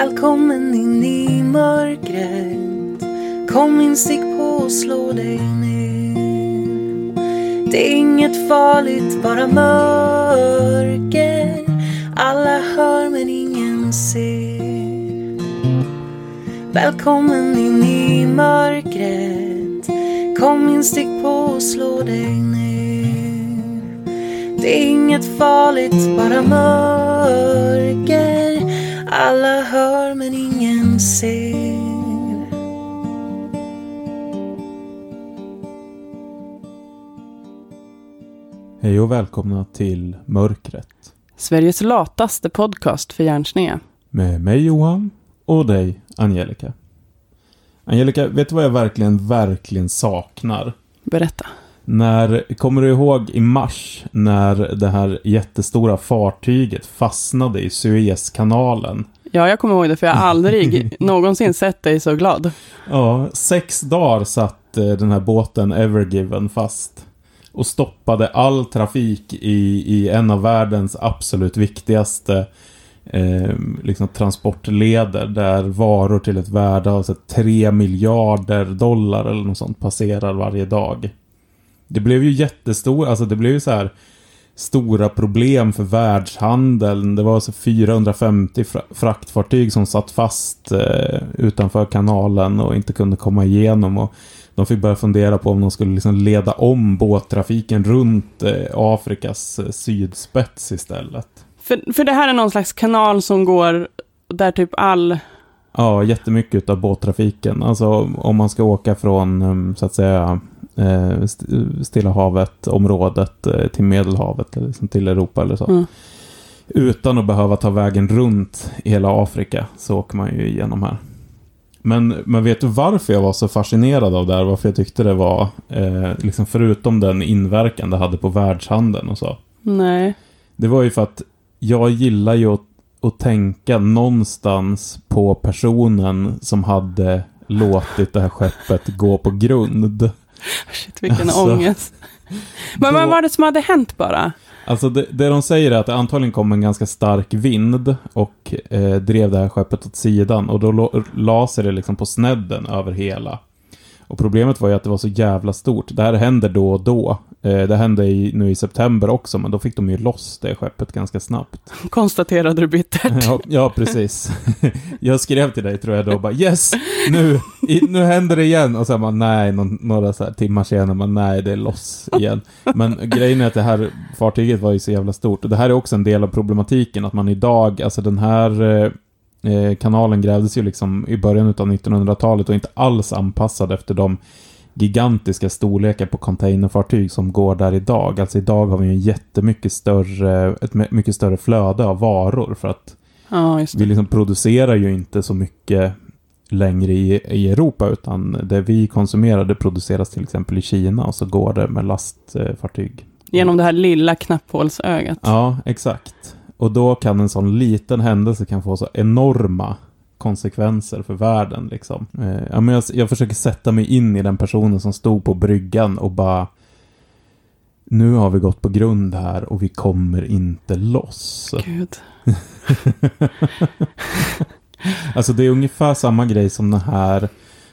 Välkommen in i mörkret. Kom in, stick på och slå dig ner. Det är inget farligt, bara mörker. Alla hör men ingen ser. Välkommen in i mörkret. Kom in, stick på och slå dig ner. Det är inget farligt, bara mörker. Alla hör men ingen ser. Hej och välkomna till Mörkret. Sveriges lataste podcast för hjärnsneda. Med mig Johan och dig Angelica. Angelica, vet du vad jag verkligen, verkligen saknar? Berätta. När, kommer du ihåg i mars när det här jättestora fartyget fastnade i Suezkanalen? Ja, jag kommer ihåg det för jag har aldrig någonsin sett dig så glad. Ja, sex dagar satt eh, den här båten Evergiven fast. Och stoppade all trafik i, i en av världens absolut viktigaste eh, liksom transportleder. Där varor till ett värde av så här 3 miljarder dollar eller något sånt passerar varje dag. Det blev ju jättestor, alltså det blev ju så här stora problem för världshandeln. Det var alltså 450 fra fraktfartyg som satt fast eh, utanför kanalen och inte kunde komma igenom. Och de fick börja fundera på om de skulle liksom leda om båttrafiken runt eh, Afrikas eh, sydspets istället. För, för det här är någon slags kanal som går där typ all... Ja, jättemycket av båttrafiken. Alltså om man ska åka från, um, så att säga, eh, St- Stilla havet-området eh, till Medelhavet, liksom till Europa eller så. Mm. Utan att behöva ta vägen runt hela Afrika så åker man ju igenom här. Men, men vet du varför jag var så fascinerad av det här? Varför jag tyckte det var, eh, liksom förutom den inverkan det hade på världshandeln och så. Nej. Det var ju för att jag gillar ju att, att tänka någonstans på personen som hade låtit det här skeppet gå på grund. Shit, vilken Alltså, ångest. Men vad Då- var det som hade hänt bara? Alltså det, det de säger är att det antagligen kom en ganska stark vind och eh, drev det här skeppet åt sidan och då lo- la sig det liksom på snedden över hela. Och problemet var ju att det var så jävla stort. Det här händer då och då. Eh, det hände i, nu i september också, men då fick de ju loss det skeppet ganska snabbt. Konstaterade du bittert. Ja, ja precis. Jag skrev till dig tror jag då bara yes, nu, i, nu händer det igen. Och sen bara nej, någon, några så timmar senare, men nej, det är loss igen. Men grejen är att det här fartyget var ju så jävla stort. Och det här är också en del av problematiken, att man idag, alltså den här eh, kanalen grävdes ju liksom i början av 1900-talet och inte alls anpassad efter de gigantiska storlekar på containerfartyg som går där idag. Alltså idag har vi ju jättemycket större, ett mycket större flöde av varor för att Ja, vi liksom producerar ju inte så mycket längre i, i Europa utan det vi konsumerar det produceras till exempel i Kina och så går det med lastfartyg. Genom det här lilla knapphålsögat. Ja, exakt. Och då kan en sån liten händelse kan få så enorma konsekvenser för världen liksom. Eh, ja, men jag, jag försöker sätta mig in i den personen som stod på bryggan och bara nu har vi gått på grund här och vi kommer inte loss. Gud. Alltså det är ungefär samma grej som den här,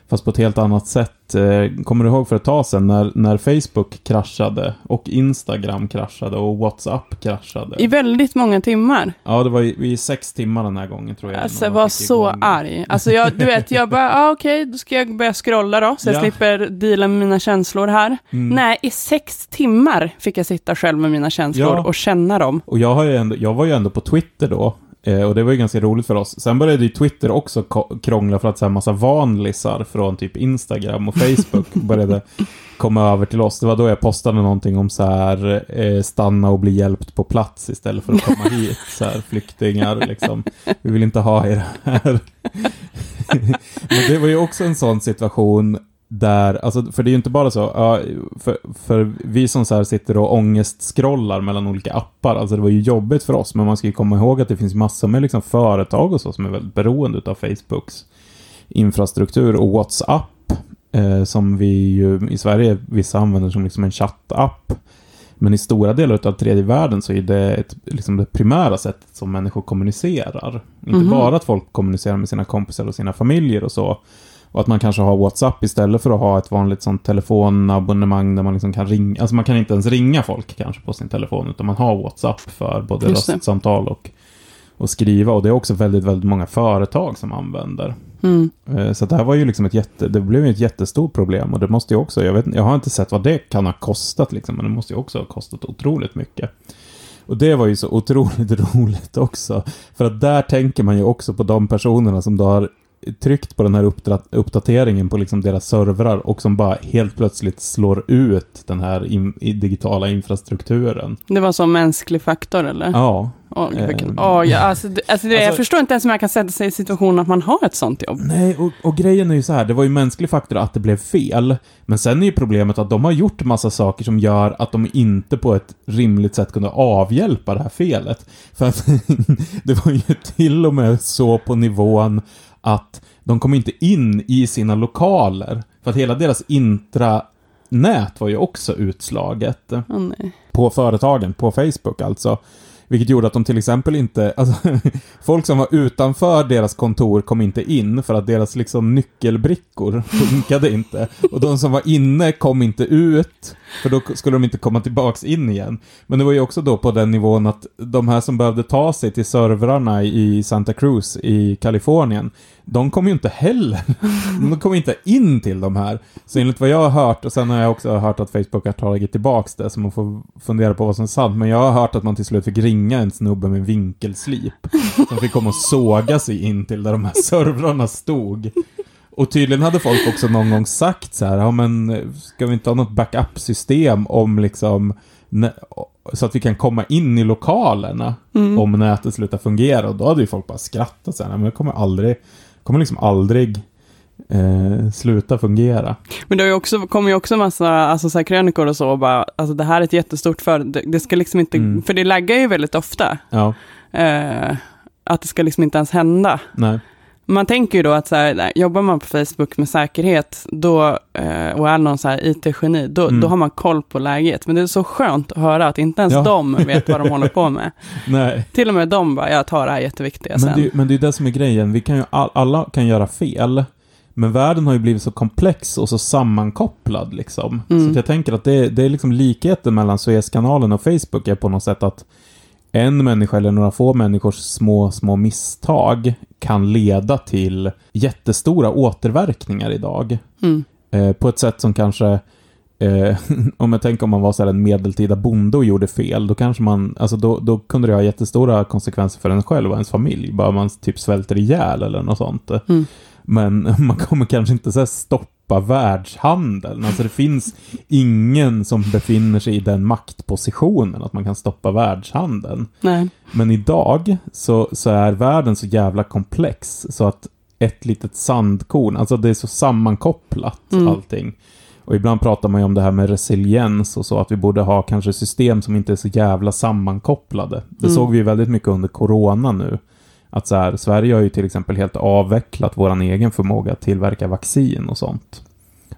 fast på ett helt annat sätt. Eh, Kommer du ihåg för ett tag sedan när, när Facebook kraschade och Instagram kraschade och WhatsApp kraschade? I väldigt många timmar. Ja, det var i, i sex timmar den här gången tror jag. Alltså, jag var så igång. arg. Alltså, jag, du vet, jag bara, ah, okej, då ska jag börja scrolla då, så jag Ja. slipper deala med mina känslor här. Mm. Nej, i sex timmar fick jag sitta själv med mina känslor Ja. och känna dem. Och jag, har ändå, jag var ju ändå på Twitter då. Eh, Och det var ju ganska roligt för oss. Sen började ju Twitter också krångla för att här massa vanlisar från typ Instagram och Facebook började komma över till oss. Det var då jag postade någonting om så här eh, stanna och bli hjälpt på plats istället för att komma hit. Så här flyktingar liksom. Vi vill inte ha er här. Men det var ju också en sån situation där, alltså, för det är ju inte bara så, för, för vi som så här sitter och ångestscrollar mellan olika appar, alltså det var ju jobbigt för oss, men man ska ju komma ihåg att det finns massor med liksom företag och så som är väldigt beroende av Facebooks infrastruktur och WhatsApp, eh, som vi ju i Sverige, vissa använder som liksom en chattapp. Men i stora delar av tredje världen så är det ett, liksom det primära sättet som människor kommunicerar. Inte Mhm. bara att folk kommunicerar med sina kompisar och sina familjer och så. Och att man kanske har WhatsApp istället för att ha ett vanligt sånt telefonabonnemang där man liksom kan ringa. Alltså man kan inte ens ringa folk kanske på sin telefon, utan man har WhatsApp för både röstsamtal och, och skriva. Och det är också väldigt, väldigt många företag som använder. Mm. Eh, Så det här var ju liksom ett jätte, det blev ju ett jättestort problem och det måste ju också, jag, vet, jag har inte sett vad det kan ha kostat liksom, men det måste ju också ha kostat otroligt mycket. Och det var ju så otroligt roligt också. För att där tänker man ju också på de personerna som då har tryckt på den här uppdateringen på liksom deras servrar och som bara helt plötsligt slår ut den här in, digitala infrastrukturen. Det var som mänsklig faktor eller? Ja. Åh, vilken- åh, ja, alltså, det, alltså, jag Alltså- förstår inte ens hur man kan sätta sig i situationen att man har ett sånt jobb. Nej, och, och grejen är ju så här, det var ju mänsklig faktor att det blev fel. Men sen är ju problemet att de har gjort massa saker som gör att de inte på ett rimligt sätt kunde avhjälpa det här felet. För att det var ju till och med så på nivån att de kom inte in i sina lokaler. För att hela deras intranät var ju också utslaget nej. på företagen, på Facebook alltså. Vilket gjorde att de till exempel inte, alltså, folk som var utanför deras kontor kom inte in för att deras liksom nyckelbrickor funkade inte. Och de som var inne kom inte ut, för då skulle de inte komma tillbaks in igen. Men det var ju också då på den nivån att de här som behövde ta sig till servrarna i Santa Cruz i Kalifornien, de kom ju inte heller, de kom inte in till de här. Så enligt vad jag har hört, och sen har jag också hört att Facebook har tagit tillbaks det, så man får fundera på vad som är sant. Men jag har hört att man till slut fick ringa en snubbe med vinkelslip. Som fick komma och såga sig in till där de här servrarna stod. Och tydligen hade folk också någon gång sagt så här, ja men ska vi inte ha något backup-system om liksom, så att vi kan komma in i lokalerna Mm. om nätet slutar fungera. Och då hade ju folk bara skrattat så här, "Nej, men det kommer aldrig, kommer liksom aldrig eh, sluta fungera. Men det har ju också, kommer ju också massa alltså, så här, krönikor och så, och bara, alltså det här är ett jättestort för det, det ska liksom inte, Mm. för det laggar ju väldigt ofta, Ja, eh, att det ska liksom inte ens hända. nej. Man tänker ju då att så här, jobbar man på Facebook med säkerhet då, eh, och är någon så här IT-geni, då, Mm. då har man koll på läget. Men det är så skönt att höra att inte ens Ja. de vet vad de håller på med. nej. Till och med de bara, jag tar det här jätteviktiga sen. Men det, men det är det som är grejen. Vi kan ju, all, alla kan göra fel. Men världen har ju blivit så komplex och så sammankopplad liksom. Mm. Så jag tänker att det, det är liksom likheten mellan Suezkanalen och Facebook är på något sätt att en människa eller några få människors små, små misstag kan leda till jättestora återverkningar idag. Mm. Eh, på ett sätt som kanske Eh, om jag tänker om man var så en medeltida bonde och gjorde fel, då kanske man, alltså då, då kunde det ha jättestora konsekvenser för en själv och ens familj. Bara man typ svälter ihjäl eller något sånt. Mm. Men man kommer kanske inte så här stoppa världshandeln. Alltså det finns ingen som befinner sig i den maktpositionen att man kan stoppa världshandeln. Nej. Men idag så, så är världen så jävla komplex så att ett litet sandkorn, alltså det är så sammankopplat Mm. allting. Och ibland pratar man ju om det här med resiliens och så, att vi borde ha kanske system som inte är så jävla sammankopplade. Det Mm. såg vi väldigt mycket under corona nu. Att så här, Sverige har ju till exempel helt avvecklat våran egen förmåga att tillverka vaccin och sånt.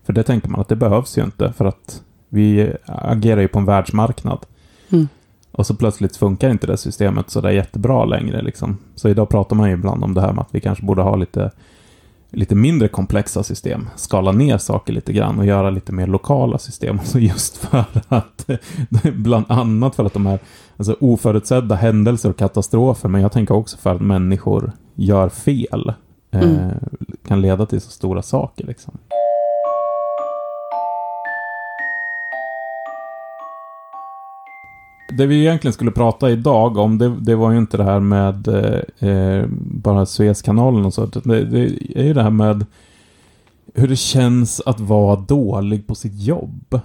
För det tänker man att det behövs ju inte, för att vi agerar ju på en världsmarknad. Mm. Och så plötsligt funkar inte det systemet så där jättebra längre liksom. Så idag pratar man ju ibland om det här med att vi kanske borde ha lite, lite mindre komplexa system. Skala ner saker lite grann och göra lite mer lokala system. Så just för att, bland annat för att de här alltså, oförutsedda händelser och katastrofer, men jag tänker också för att människor gör fel. Eh, Mm. kan leda till så stora saker liksom. Det vi egentligen skulle prata idag om, det, det var ju inte det här med eh, eh, bara Suezkanalen och så. Det, det är ju det här med hur det känns att vara dålig på sitt jobb.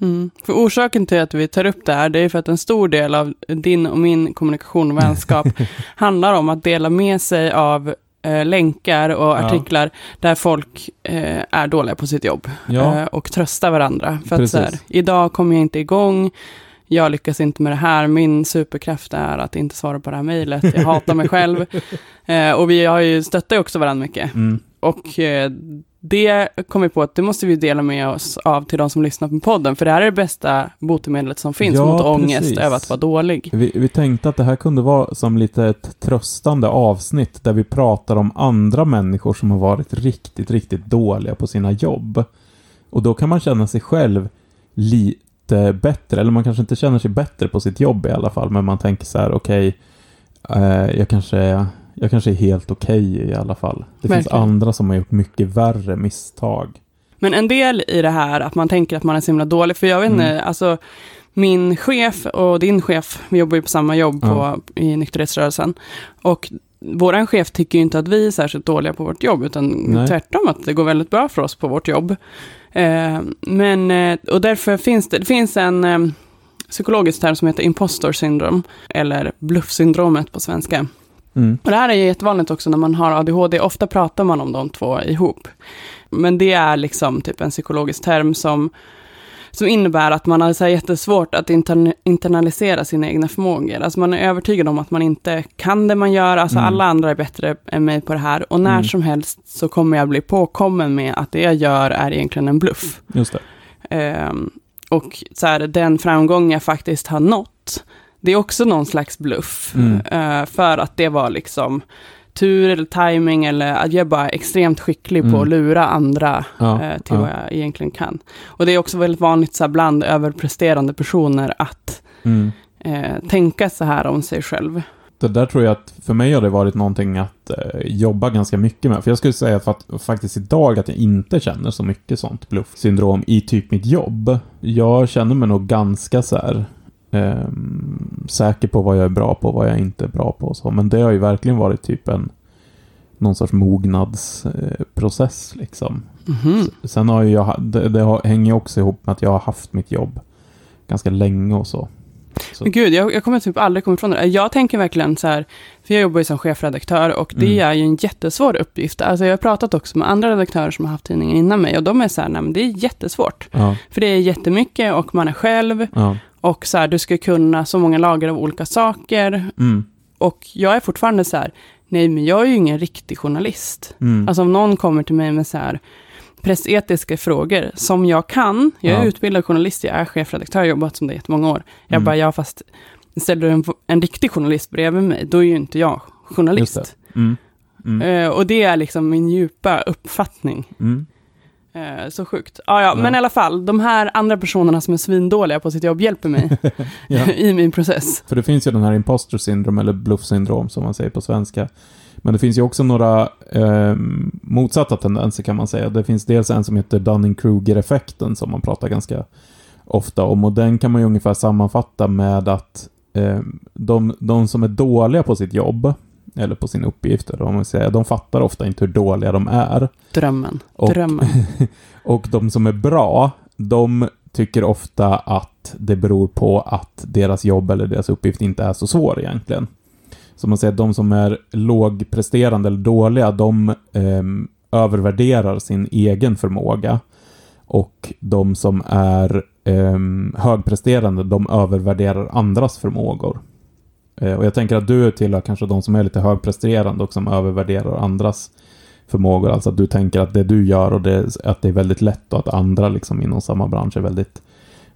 Mm. För orsaken till att vi tar upp det här, det är för att en stor del av din och min kommunikation och vänskap handlar om att dela med sig av eh, länkar och Ja. artiklar där folk eh, är dåliga på sitt jobb Ja. eh, och trösta varandra. För att Precis. så här, idag kommer jag inte igång, jag lyckas inte med det här, min superkraft är att inte svara på det här mejlet, jag hatar mig själv. Eh, och vi har ju stöttar ju också varandra mycket. Mm. och eh, det kom vi på att det måste vi dela med oss av till de som lyssnar på podden, för det här är det bästa botemedlet som finns Ja, mot precis. ångest över att vara dålig. Vi, vi tänkte att det här kunde vara som lite ett tröstande avsnitt där vi pratar om andra människor som har varit riktigt, riktigt dåliga på sina jobb. Och då kan man känna sig själv lite bättre, eller man kanske inte känner sig bättre på sitt jobb i alla fall, men man tänker så här, okej, eh, jag kanske jag kanske är helt okej i alla fall. Det finns Verkligen. andra som har gjort mycket värre misstag. Men en del i det här, att man tänker att man är så himla dålig, för jag vet inte, Mm. alltså min chef och din chef, vi jobbar ju på samma jobb Ja. på, i nykterhetsrörelsen, och våran chef tycker ju inte att vi är särskilt dåliga på vårt jobb, utan Nej. tvärtom att det går väldigt bra för oss på vårt jobb. Eh, men, eh, och därför finns det, det finns en eh, psykologisk term som heter impostor syndrome, eller bluffsyndromet på svenska. Mm. Och det här är ju jättevanligt också när man har ADHD. Ofta pratar man om de två ihop. Men det är liksom typ en psykologisk term som, som innebär att man har så här jättesvårt att intern, internalisera sina egna förmågor. Alltså man är övertygad om att man inte kan det man gör. Alltså Mm. alla andra är bättre än mig på det här. Och när Mm. som helst så kommer jag bli påkommen med att det jag gör är egentligen en bluff. Just det. Ehm, och så här, den framgång jag faktiskt har nått, det är också någon slags bluff. Mm. Eh, för att det var liksom tur eller timing eller att jag är bara extremt skicklig på Mm. att lura andra Ja, eh, till ja. vad jag egentligen kan. Och det är också väldigt vanligt så här, bland överpresterande personer att Mm. eh, tänka så här om sig själv. Det där tror jag att för mig har det varit någonting att eh, jobba ganska mycket med. För jag skulle säga att, faktiskt idag att jag inte känner så mycket sånt bluffsyndrom i typ mitt jobb. Jag känner mig nog ganska så här ehm, säker på vad jag är bra på och vad jag inte är bra på och så. Men det har ju verkligen varit typ en någon sorts mognadsprocess eh, liksom. Mhm. Sen har ju jag, det, det har, hänger också ihop med att jag har haft mitt jobb ganska länge och så. Så- Men gud, jag, jag kommer typ aldrig komma ifrån det. Jag tänker verkligen så här, för jag jobbar ju som chefredaktör och det Mm. är ju en jättesvår uppgift. Alltså jag har pratat också med andra redaktörer som har haft tidningen innan mig och de är så här, nej men det är jättesvårt. Ja, För det är jättemycket och man är själv ja. Och så här, du ska kunna så många lager av olika saker. Mm, Och jag är fortfarande så här, nej men jag är ju ingen riktig journalist. mm. Alltså om någon kommer till mig med så här pressetiska frågor som jag kan, jag är Ja. utbildad journalist, jag är chefredaktör, jag har jobbat som det i jättemånga år. Jag Mm. bara, ja fast ställer du en, en riktig journalist bredvid mig, då är ju inte jag journalist. det. Mm. Mm. Eh, och det är liksom min djupa uppfattning. Mm. Eh, så sjukt. Ja, ja, Ja. men i alla fall, de här andra personerna som är svindåliga på sitt jobb hjälper mig i min process. För det finns ju den här imposter syndrom, eller bluff-syndrom som man säger på svenska. Men det finns ju också några eh, motsatta tendenser kan man säga. Det finns dels en som heter Dunning-Kruger-effekten som man pratar ganska ofta om. Och den kan man ju ungefär sammanfatta med att eh, de, de som är dåliga på sitt jobb, eller på sin uppgift, eller vad man säger, de fattar ofta inte hur dåliga de är. Drömmen. Och- Drömmen. Och de som är bra, de tycker ofta att det beror på att deras jobb eller deras uppgift inte är så svår egentligen. Så man säger att de som är lågpresterande eller dåliga, de ehm, övervärderar sin egen förmåga. Och de som är ehm, högpresterande, de övervärderar andras förmågor. Eh, och jag tänker att du tillhör kanske de som är lite högpresterande och som övervärderar andras förmågor. Alltså att du tänker att det du gör och det, att det är väldigt lätt och att andra liksom inom samma bransch är väldigt,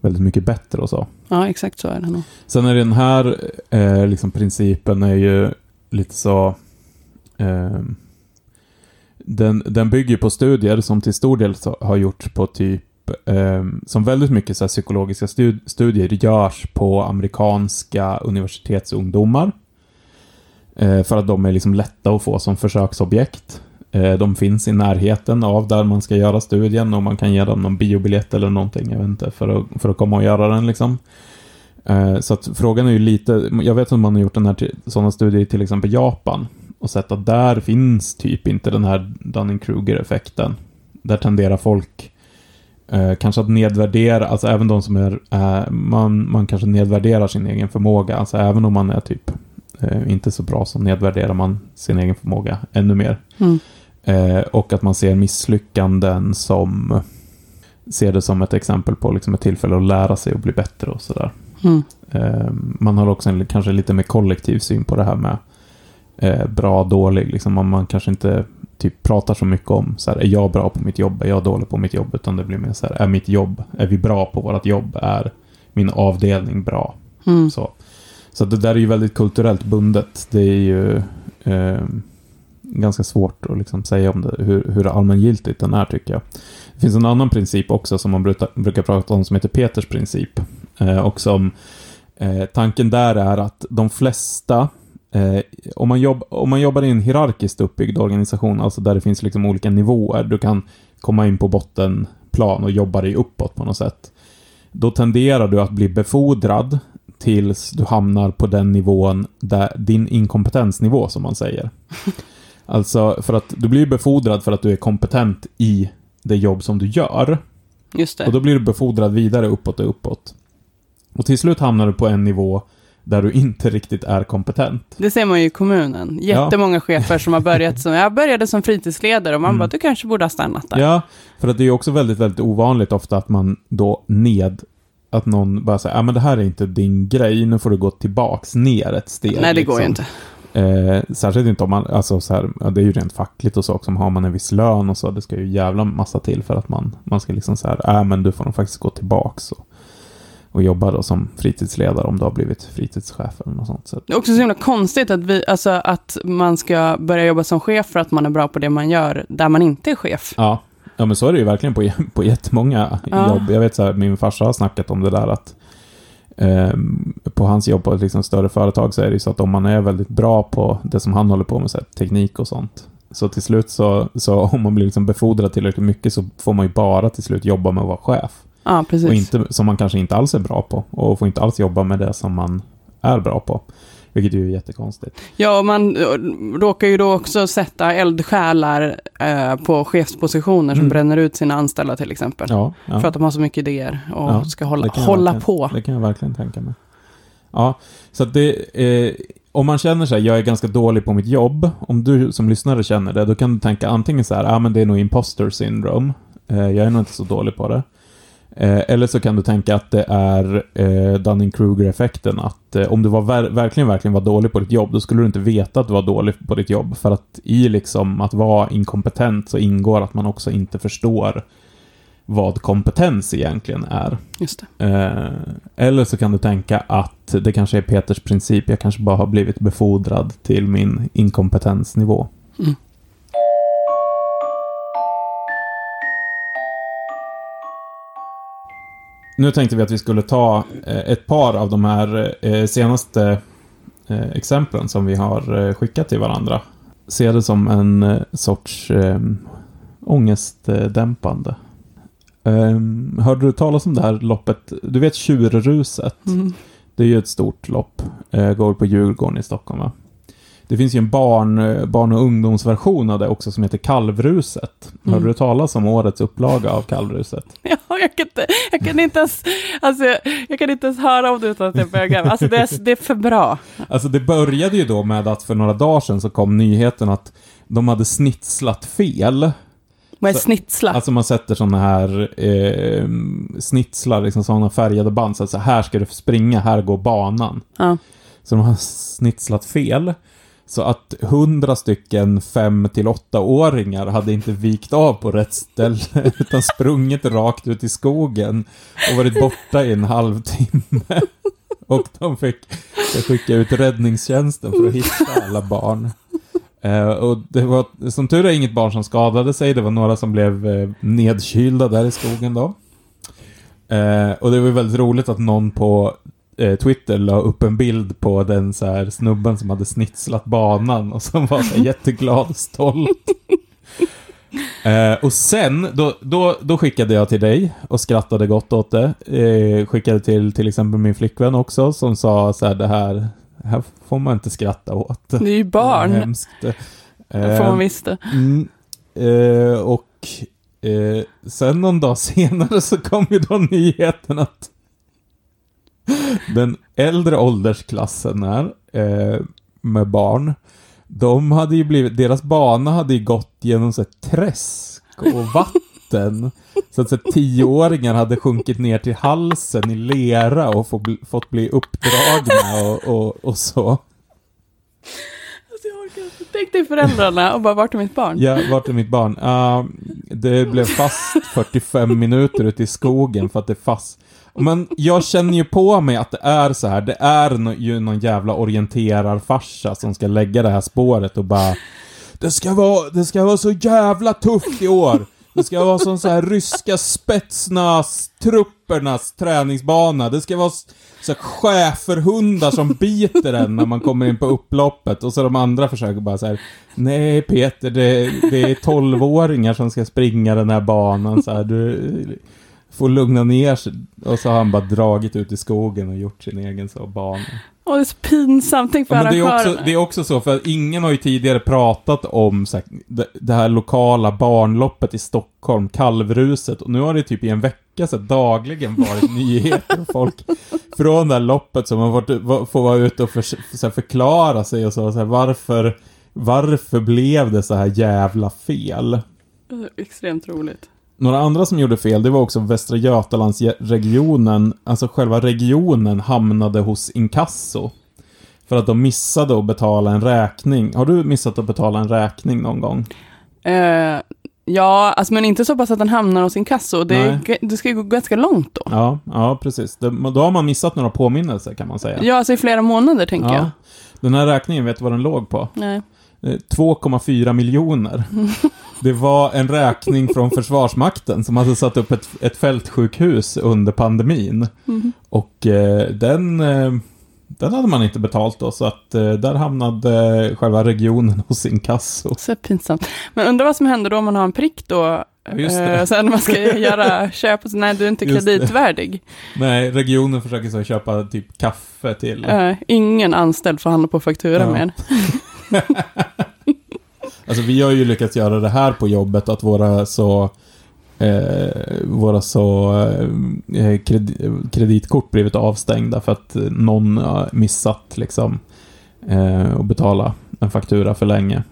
väldigt mycket bättre och så. Ja, exakt så är det nog. Sen är den här eh, liksom principen är ju lite så... Eh, den, den bygger på studier som till stor del har gjorts på typ... Eh, som väldigt mycket så här, psykologiska stud, studier görs på amerikanska universitetsungdomar. Eh, för att de är liksom lätta att få som försöksobjekt. Eh, de finns i närheten av där man ska göra studien och man kan ge dem någon biobiljett eller någonting, jag vet inte, för att, för att komma och göra den liksom. Eh, så att frågan är ju lite, jag vet att man har gjort den här sådana studier i till exempel Japan och sett att där finns typ inte den här Dunning-Kruger-effekten. Där tenderar folk eh, kanske att nedvärdera, alltså även de som är, eh, man, man kanske nedvärderar sin egen förmåga, alltså även om man är typ eh, inte så bra så nedvärderar man sin egen förmåga ännu mer. Mm. Eh, och att man ser misslyckanden som ser det som ett exempel på liksom ett tillfälle att lära sig och bli bättre och sådär. Mm. Eh, man har också en kanske lite mer kollektiv syn på det här med eh, bra dålig. Liksom man, man kanske inte typ pratar så mycket om så här, är jag bra på mitt jobb, är jag dålig på mitt jobb? Utan det blir mer så här, är mitt jobb, är vi bra på vårt jobb, är min avdelning bra? Mm. Så, så det där är ju väldigt kulturellt bundet. Det är ju eh, ganska svårt att liksom säga om det, hur, hur allmängiltigt den är tycker jag. Det finns en annan princip också som man brukar, brukar prata om som heter Peters princip. Eh, och som eh, tanken där är att de flesta Eh, om, man jobb, om man jobbar i en hierarkiskt uppbyggd organisation, alltså där det finns liksom olika nivåer, du kan komma in på bottenplan och jobba dig uppåt på något sätt. Då tenderar du att bli befordrad tills du hamnar på den nivån, där, din inkompetensnivå som man säger. Alltså, för att du blir befordrad för att du är kompetent i det jobb som du gör. Just det. Och då blir du befordrad vidare uppåt och uppåt. Och till slut hamnar du på en nivå där du inte riktigt är kompetent. Det ser man ju i kommunen. Jättemånga chefer som har börjat som, jag började som fritidsledare och man Mm. bara, du kanske borde ha stannat där. Ja, för att det är också väldigt, väldigt ovanligt ofta att man då ned, att någon bara säger, ja men det här är inte din grej, nu får du gå tillbaks ner ett steg. Nej, det går ju liksom. inte. Eh, särskilt inte om man, alltså så här, ja, det är ju rent fackligt och så också, har man en viss lön och så, det ska ju jävla massa till för att man, man ska liksom så här, ja men du får nog faktiskt gå tillbaks och, och jobba då som fritidsledare om du har blivit fritidschef eller något sånt. Så, Det är också så himla konstigt att, vi, alltså, att man ska börja jobba som chef för att man är bra på det man gör, där man inte är chef. Ja, ja men så är det ju verkligen på, på jättemånga Ja. jobb. Jag vet så här, min farsa har snackat om det där att ehm, på hans jobb på ett liksom större företag så är det ju så att om man är väldigt bra på det som han håller på med, så här, teknik och sånt, så till slut så, så om man blir liksom befordrad tillräckligt mycket så får man ju bara till slut jobba med att vara chef. Ja, precis. Och inte, som man kanske inte alls är bra på. Och får inte alls jobba med det som man är bra på. Vilket ju är jättekonstigt. Ja, och man råkar ju då också sätta eldsjälar eh, på chefspositioner som Mm. bränner ut sina anställda till exempel. Ja, ja. För att de har så mycket idéer och Ja, ska hålla, hålla på. Det kan jag verkligen tänka mig. Ja, så att det... Eh, om man känner sig, jag är ganska dålig på mitt jobb, om du som lyssnare känner det, då kan du tänka antingen så här, ja ah, men det är nog imposter syndrome, eh, jag är nog inte så dålig på det. Eh, eller så kan du tänka att det är eh, Dunning-Kruger-effekten, att eh, om du var ver- verkligen, verkligen var dålig på ditt jobb, då skulle du inte veta att du var dålig på ditt jobb, för att i liksom att vara inkompetent så ingår att man också inte förstår vad kompetens egentligen är. Just. Eh, eller så kan du tänka att det kanske är Peters princip, jag kanske bara har blivit befordrad till min inkompetensnivå. Mm. Nu tänkte vi att vi skulle ta eh, ett par av de här eh, senaste eh, exemplen som vi har skickat till varandra. Se det som en sorts ångestdämpande. Um, hörde du talas om det här loppet? Du vet Tjurruset? Mm. Det är ju ett stort lopp. Uh, går på Djurgården i Stockholm va? Det finns ju en barn, barn och ungdomsversion av det också som heter Kalvruset. Mm. Hörde du talas om årets upplaga av Kalvruset? Ja, jag kan inte, jag kan inte ens, alltså, jag kan inte ens höra om det utan att jag börjar garva. Alltså det är, det är för bra. Alltså det började ju då med att för några dagar sedan så kom nyheten att de hade snitslat fel. Vad är snitsla? Alltså man sätter sådana här eh, snitslar, liksom sådana färgade band. Så att så här ska du springa, här går banan. ja. Så de har snitslat fel. Så att hundra stycken fem till 8-åringar hade inte vikt av på rätt ställe utan sprungit rakt ut i skogen och varit borta i en halvtimme. Och de fick skicka ut räddningstjänsten för att hitta alla barn. Eh, och det var, som tur är inget barn som skadade sig, det var några som blev eh, nedkylda där i skogen då. Eh, och det var väldigt roligt att någon på Twitter la upp en bild på den så här snubben som hade snitslat banan och som var så jätteglad och stolt. Eh, och sen, då, då, då skickade jag till dig och skrattade gott åt det. Eh, skickade till till exempel min flickvän också som sa så här, det här, det här får man inte skratta åt. Det är ju Det är barn. hemskt. Det får man Eh, visst det. Mm, eh, och eh, sen någon dag senare så kom ju då nyheten att den äldre åldersklassen här, eh, med barn, de hade ju blivit, deras bana hade ju gått genom så här, träsk och vatten. Så att så här, tioåringar hade sjunkit ner till halsen i lera och få, fått bli uppdragna och, och, och så. Alltså, Tänk dig föräldrarna och bara, vart är mitt barn? Ja, vart är mitt barn? Uh, det blev fast 45 minuter ute i skogen för att det fast. Men jag känner ju på mig att det är så här. Det är no ju någon jävla orienterarfarsa som ska lägga det här spåret och bara Det ska vara, det ska vara så jävla tufft i år. Det ska vara som så här ryska spetsnas-truppernas träningsbana. Det ska vara så schäferhundar som biter en när man kommer in på upploppet och så de andra försöker bara så här, Nej Peter, det, det är tolvåringar som ska springa den här banan så här, du får lugna ner sig. Och så har han bara dragit ut i skogen och gjort sin egen så bana. Åh, det är så pinsamt. Tänk på Ja, men det, är också, det är också så, för ingen har ju tidigare pratat om så här, det, här lokala barnloppet i Stockholm, kalvruset, och nu har det typ i en vecka så här, dagligen varit nyheter och folk från det här loppet som har fått, får vara ute och för, så här, förklara sig och så, så här, varför, varför blev det så här jävla fel? Extremt roligt. Några andra som gjorde fel, det var också Västra Götalandsregionen, alltså själva regionen hamnade hos inkasso. För att de missade att betala en räkning. Har du missat att betala en räkning någon gång? Eh, ja, alltså, men inte så pass att den hamnar hos inkasso. Det, Nej. det ska ju gå ganska långt då. Ja, ja precis. Det, då har man missat några påminnelser kan man säga. Ja, alltså i flera månader tänker jag. Den här räkningen, vet du vad den låg på? Nej. Eh, 2,4 miljoner. Det var en räkning från Försvarsmakten som hade satt upp ett, ett fältsjukhus under pandemin. Mhm. Och eh, den, eh, den hade man inte betalt då, så att eh, där hamnade själva regionen hos inkasso. Så pinsamt. Men undrar vad som händer då om man har en prick då? Just det. Eh, sen man ska göra köp nej du är inte Just det. kreditvärdig. Nej, regionen försöker så köpa typ kaffe till. Eh, ingen anställd får handla på faktura Ja. med. Alltså vi har ju lyckats göra det här på jobbet, att våra så eh, våra så eh, kred, kreditkort blivit avstängda för att någon har missat liksom eh, att betala en faktura för länge.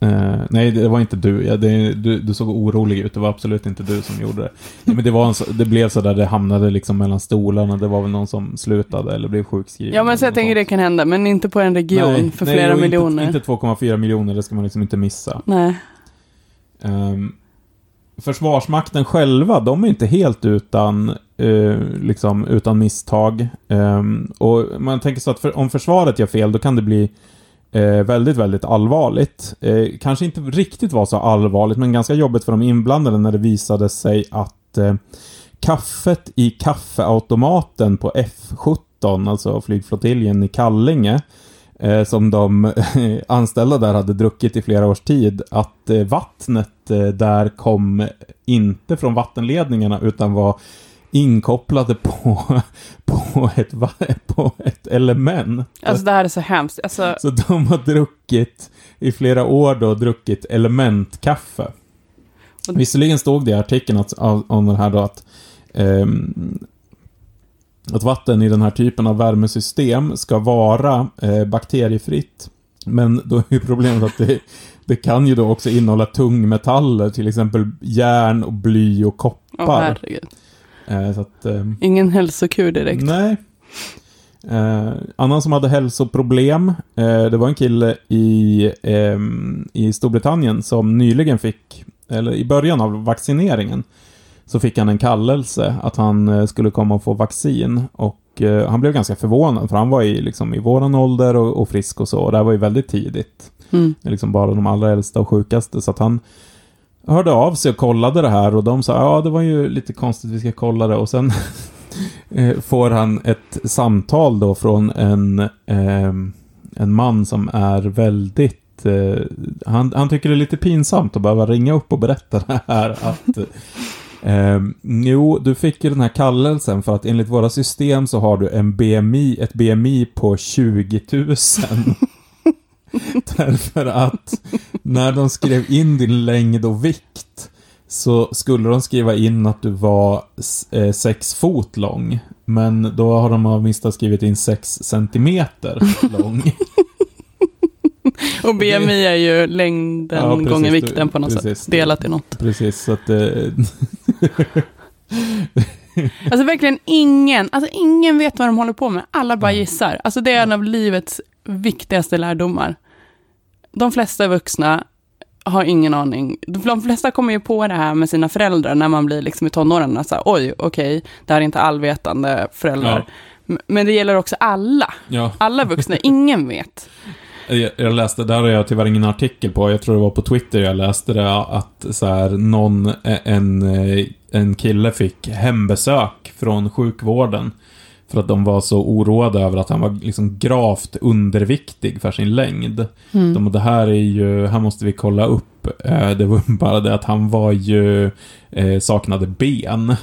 Eh, nej, det var inte du. Ja, det, du. Du såg orolig ut. Det var absolut inte du som gjorde det. Nej, men det, var en det blev så där, det hamnade liksom mellan stolarna. Det var väl någon som slutade eller blev sjukskriven. Ja, men så jag tänker det något kan hända, men inte på en region Nej, för nej, flera och miljoner. Inte, inte 2,4 miljoner, det ska man liksom inte missa. Nej. Ehm, Försvarsmakten själva, de är inte helt utan, eh, liksom, utan misstag. Ehm, och man tänker så att för, om försvaret gör fel, då kan det bli eh, väldigt, väldigt allvarligt. Eh, kanske inte riktigt var så allvarligt, men ganska jobbigt för de inblandade när det visade sig att eh, kaffet i kaffeautomaten på F17, alltså flygflottiljen i Kallinge, eh, som de eh, anställda där hade druckit i flera års tid, att eh, vattnet eh, där kom inte från vattenledningarna utan var inkopplade på, på, ett, på ett element. Alltså det här är så hemskt. Alltså, Så de har druckit, i flera år då, druckit elementkaffe. Och- Visserligen stod det i artikeln att, om den här då att, ehm, att vatten i den här typen av värmesystem ska vara eh, bakteriefritt. Men då är ju problemet att det, det kan ju då också innehålla tungmetaller, till exempel järn och bly och koppar. herregud. Eh, att, ehm, Ingen hälsokur direkt. Nej. Eh, annan som hade hälsoproblem, eh, det var en kille i, ehm, i Storbritannien som nyligen fick, eller i början av vaccineringen, så fick han en kallelse att han eh, skulle komma och få vaccin. Och eh, han blev ganska förvånad, för han var i, liksom, i våran ålder och, och frisk och så, och det här var ju väldigt tidigt. Mm. Liksom bara de allra äldsta och sjukaste. Så att han hörde av sig och kollade det här och de sa ja det var ju lite konstigt, vi ska kolla det. Och sen eh, får han ett samtal då från en, eh, en man som är väldigt eh, han, han tycker det är lite pinsamt att behöva ringa upp och berätta det här att Eh, jo, du fick ju den här kallelsen för att enligt våra system så har du en BMI, ett BMI på 20 000. Därför att när de skrev in din längd och vikt så skulle de skriva in att du var eh, sex fot lång. Men då har de av misstag skrivit in sex centimeter lång. Och BMI är ju längden Ja, precis, gånger vikten på något precis. sätt. Delat i något. Precis, så att... Eh, Alltså verkligen ingen, alltså ingen vet vad de håller på med. Alla bara gissar. Alltså det är en av livets viktigaste lärdomar. de flesta vuxna har ingen aning. De flesta kommer ju på det här med sina föräldrar när man blir liksom i tonåren. Så här, Oj, okej, det här är inte allvetande föräldrar. M- Men det gäller också alla. Ja. Alla vuxna, ingen vet. Jag, jag läste, där har jag tyvärr ingen artikel på, jag tror det var på Twitter jag läste det, att så här, någon, en, en kille fick hembesök från sjukvården. För att de var så oroade över att han var liksom gravt underviktig för sin längd. Mm. De, det här är ju, här måste vi kolla upp. Eh, Det var bara det att han var ju, eh, saknade ben.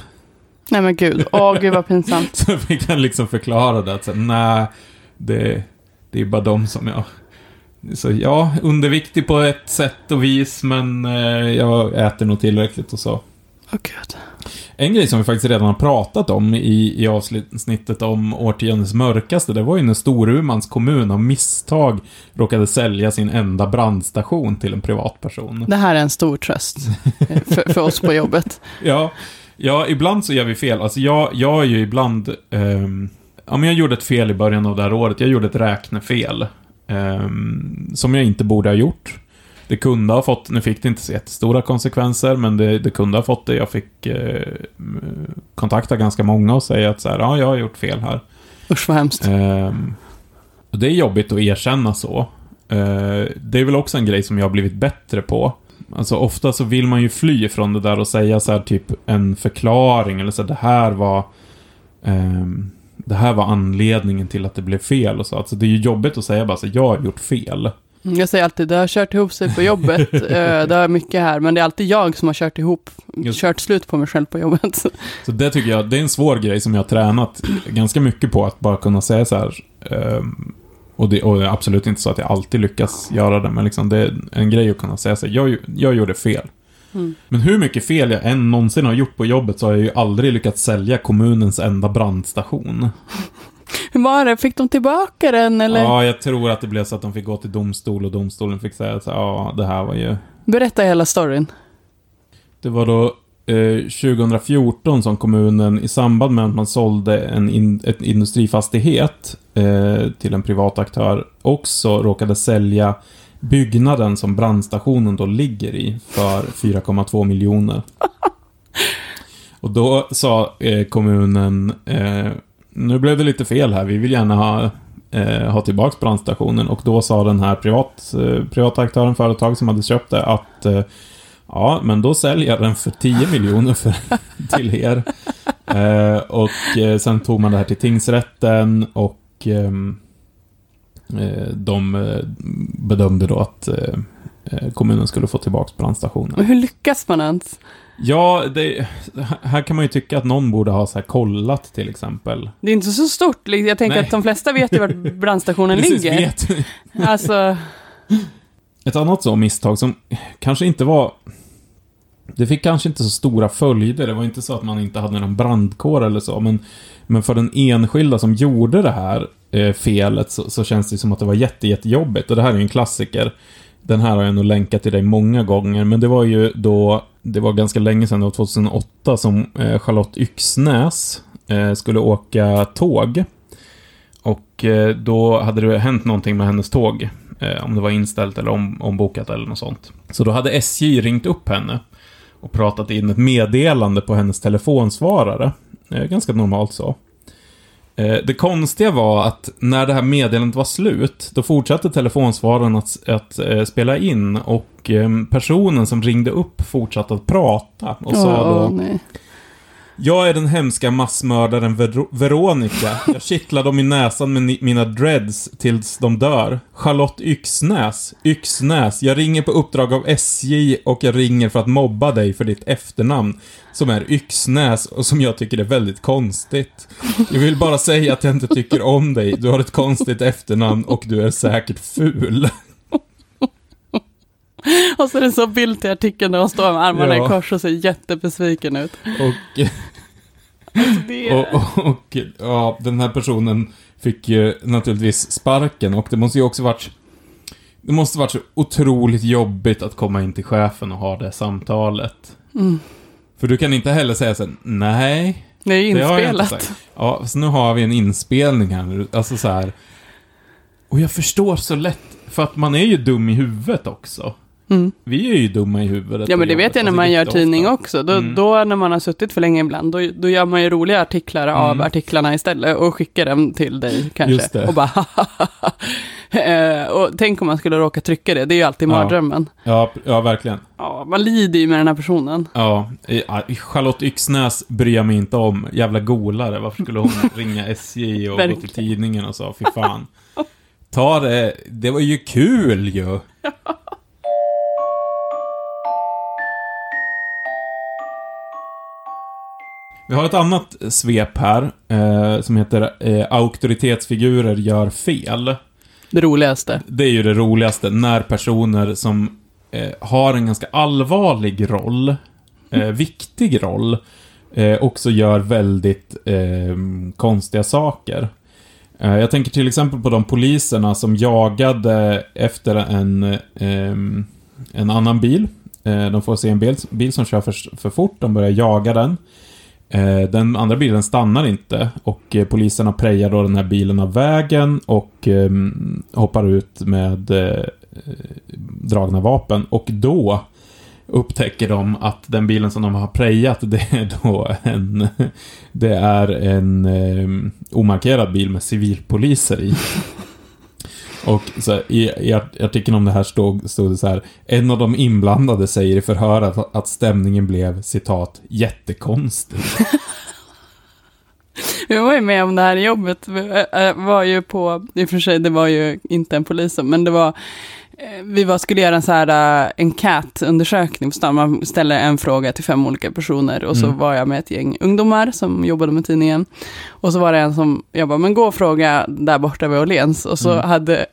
Nej men gud, åh gud vad pinsamt. Så fick han liksom förklara det att nej, det, det är bara de som jag... Så ja, underviktig på ett sätt och vis, men eh, jag äter nog tillräckligt och så. Åh gud. En grej som vi faktiskt redan har pratat om i, i avsnittet om årtiondets mörkaste, det var ju när Storumans kommun av misstag råkade sälja sin enda brandstation till en privatperson. Det här är en stor tröst för, för oss på jobbet. Ja, ja, ibland så gör vi fel. Alltså jag, jag är ju ibland... ehm, ja, men jag gjorde ett fel i början av det här året. Jag gjorde ett räknefel. ehm, som jag inte borde ha gjort. Det kunde ha fått, nu fick det inte så jättestora konsekvenser, men det, det kunde ha fått det. Jag fick eh, kontakta ganska många och säga att så här, ja, jag har gjort fel här. Usch vad hemskt. Och det är jobbigt att erkänna så. Eh, det är väl också en grej som jag har blivit bättre på. Alltså ofta så vill man ju fly från det där och säga så här typ en förklaring eller så här, det här var ehm, det här var anledningen till att det blev fel och så. Alltså det är ju jobbigt att säga bara så jag har gjort fel. Jag säger alltid, det har kört ihop sig på jobbet. Eh, det har mycket här, men det är alltid jag som har kört ihop, Just- kört slut på mig själv på jobbet. Så det tycker jag, det är en svår grej som jag har tränat ganska mycket på, att bara kunna säga så här. ehm, och, det, och det är absolut inte så att jag alltid lyckas göra det, men liksom det är en grej att kunna säga så här, jag, jag gjorde fel. Mm. Men hur mycket fel jag än någonsin har gjort på jobbet så har jag ju aldrig lyckats sälja kommunens enda brandstation. Hur var det? Fick de tillbaka den eller? Ja, jag tror att det blev så att de fick gå till domstol och domstolen fick säga så ja, det här var ju... Berätta hela storyn. Det var då eh, 2014 som kommunen i samband med att man sålde en in, ett industrifastighet eh, till en privat aktör också råkade sälja byggnaden som brandstationen då ligger i för 4,2 miljoner. Och då sa eh, kommunen, eh, nu blev det lite fel här, vi vill gärna ha, eh, ha tillbaka brandstationen. Och då sa den här privat, eh, privata aktören, företag som hade köpt det, att eh, Ja, men då säljer jag den för 10 miljoner för, till er. Eh, och eh, sen tog man det här till tingsrätten och ehm, eh, de eh, bedömde då att eh, kommunen skulle få tillbaka brandstationen. Hur lyckas man ens? Ja, det, här kan man ju tycka att någon borde ha så här kollat till exempel. Det är inte så stort. Jag tänker Nej. att de flesta vet ju vart brandstationen Precis, ligger. vet. Alltså, Ett annat så misstag som kanske inte var... Det fick kanske inte så stora följder. Det var inte så att man inte hade någon brandkår eller så. Men, men för den enskilda som gjorde det här eh, felet så, så känns det som att det var jätte, jättejobbigt. Och det här är ju en klassiker. Den här har jag nog länkat till dig många gånger. Men det var ju då... Det var ganska länge sedan, det var 2008, som eh, Charlotte Yxnäs eh, skulle åka tåg. Och eh, då hade det hänt någonting med hennes tåg. Eh, om det var inställt eller om, ombokat eller något sånt. Så då hade SJ ringt upp henne och pratat in ett meddelande på hennes telefonsvarare. Eh, ganska normalt så. Eh, det konstiga var att när det här meddelandet var slut, då fortsatte telefonsvararen att, att eh, spela in och eh, personen som ringde upp fortsatte att prata och sa då nej jag är den hemska massmördaren Ver Veronica. Jag kittlar dem i näsan med mina dreads tills de dör. Charlotte Yxnäs. Yxnäs. Jag ringer på uppdrag av SJ och jag ringer för att mobba dig för ditt efternamn. Som är Yxnäs och som jag tycker är väldigt konstigt. Jag vill bara säga att jag inte tycker om dig. Du har ett konstigt efternamn och du är säkert ful. Och så är det så bild till artikeln där hon står med armarna Ja. i kors och ser jättebesviken ut. Och... Alltså, det. Och, och, och ja, den här personen fick ju naturligtvis sparken och det måste ju också varit... Det måste varit så otroligt jobbigt att komma in till chefen och ha det samtalet. Mm. För du kan inte heller säga så här, nej, Det är det inspelat. sagt. Ja, så nu har vi en inspelning här nu, alltså så här. Och jag förstår så lätt För att man är ju dum i huvudet också. Mm. Vi är ju dumma i huvudet. Ja, men det vet jag när alltså man gör tidning också. Då, Mm. då när man har suttit för länge ibland, då, då gör man ju roliga artiklar av Mm. artiklarna istället och skickar dem till dig kanske. Just det. Och bara eh, Och tänk om man skulle råka trycka det, det är ju alltid Ja. mardrömmen. Ja, ja, verkligen. Ja, man lider ju med den här personen. Ja, ja, Charlotte Yxnäs bryr jag mig inte om. Jävla golare. Varför skulle hon ringa SJ och gå till tidningen och sa, fy fan. Ta det, det var ju kul ju. Vi har ett annat svep här, eh, som heter eh, Auktoritetsfigurer gör fel. Det roligaste. Det är ju det roligaste, när personer som eh, har en ganska allvarlig roll, eh, viktig roll, eh, också gör väldigt eh, konstiga saker. Eh, jag tänker till exempel på de poliserna som jagade efter en, en annan bil. De får se en bil, bil som kör för, för fort, de börjar jaga den. Eh, den andra bilen stannar inte och eh, poliserna prejar då den här bilen av vägen och ehm, hoppar ut med eh, dragna vapen. Och då upptäcker de att den bilen som de har prejat, det är då en... Det är en ehm, omarkerad bil med civilpoliser i. Och så i, i art- artikeln om det här stod, stod det så här. En av de inblandade säger i förhöret att, att stämningen blev, citat, jättekonstig. Vi var ju med om det här jobbet. Vi var ju på, i och för sig det var ju inte en polis, men det var, eh, vi var, skulle göra en så här äh, enkätundersökning på stan. Man ställer en fråga till fem olika personer och så Mm. var jag med ett gäng ungdomar som jobbade med tidningen. Och så var det en som, jag bara, men gå och fråga där borta vid Åhléns. Och så Mm. hade eh,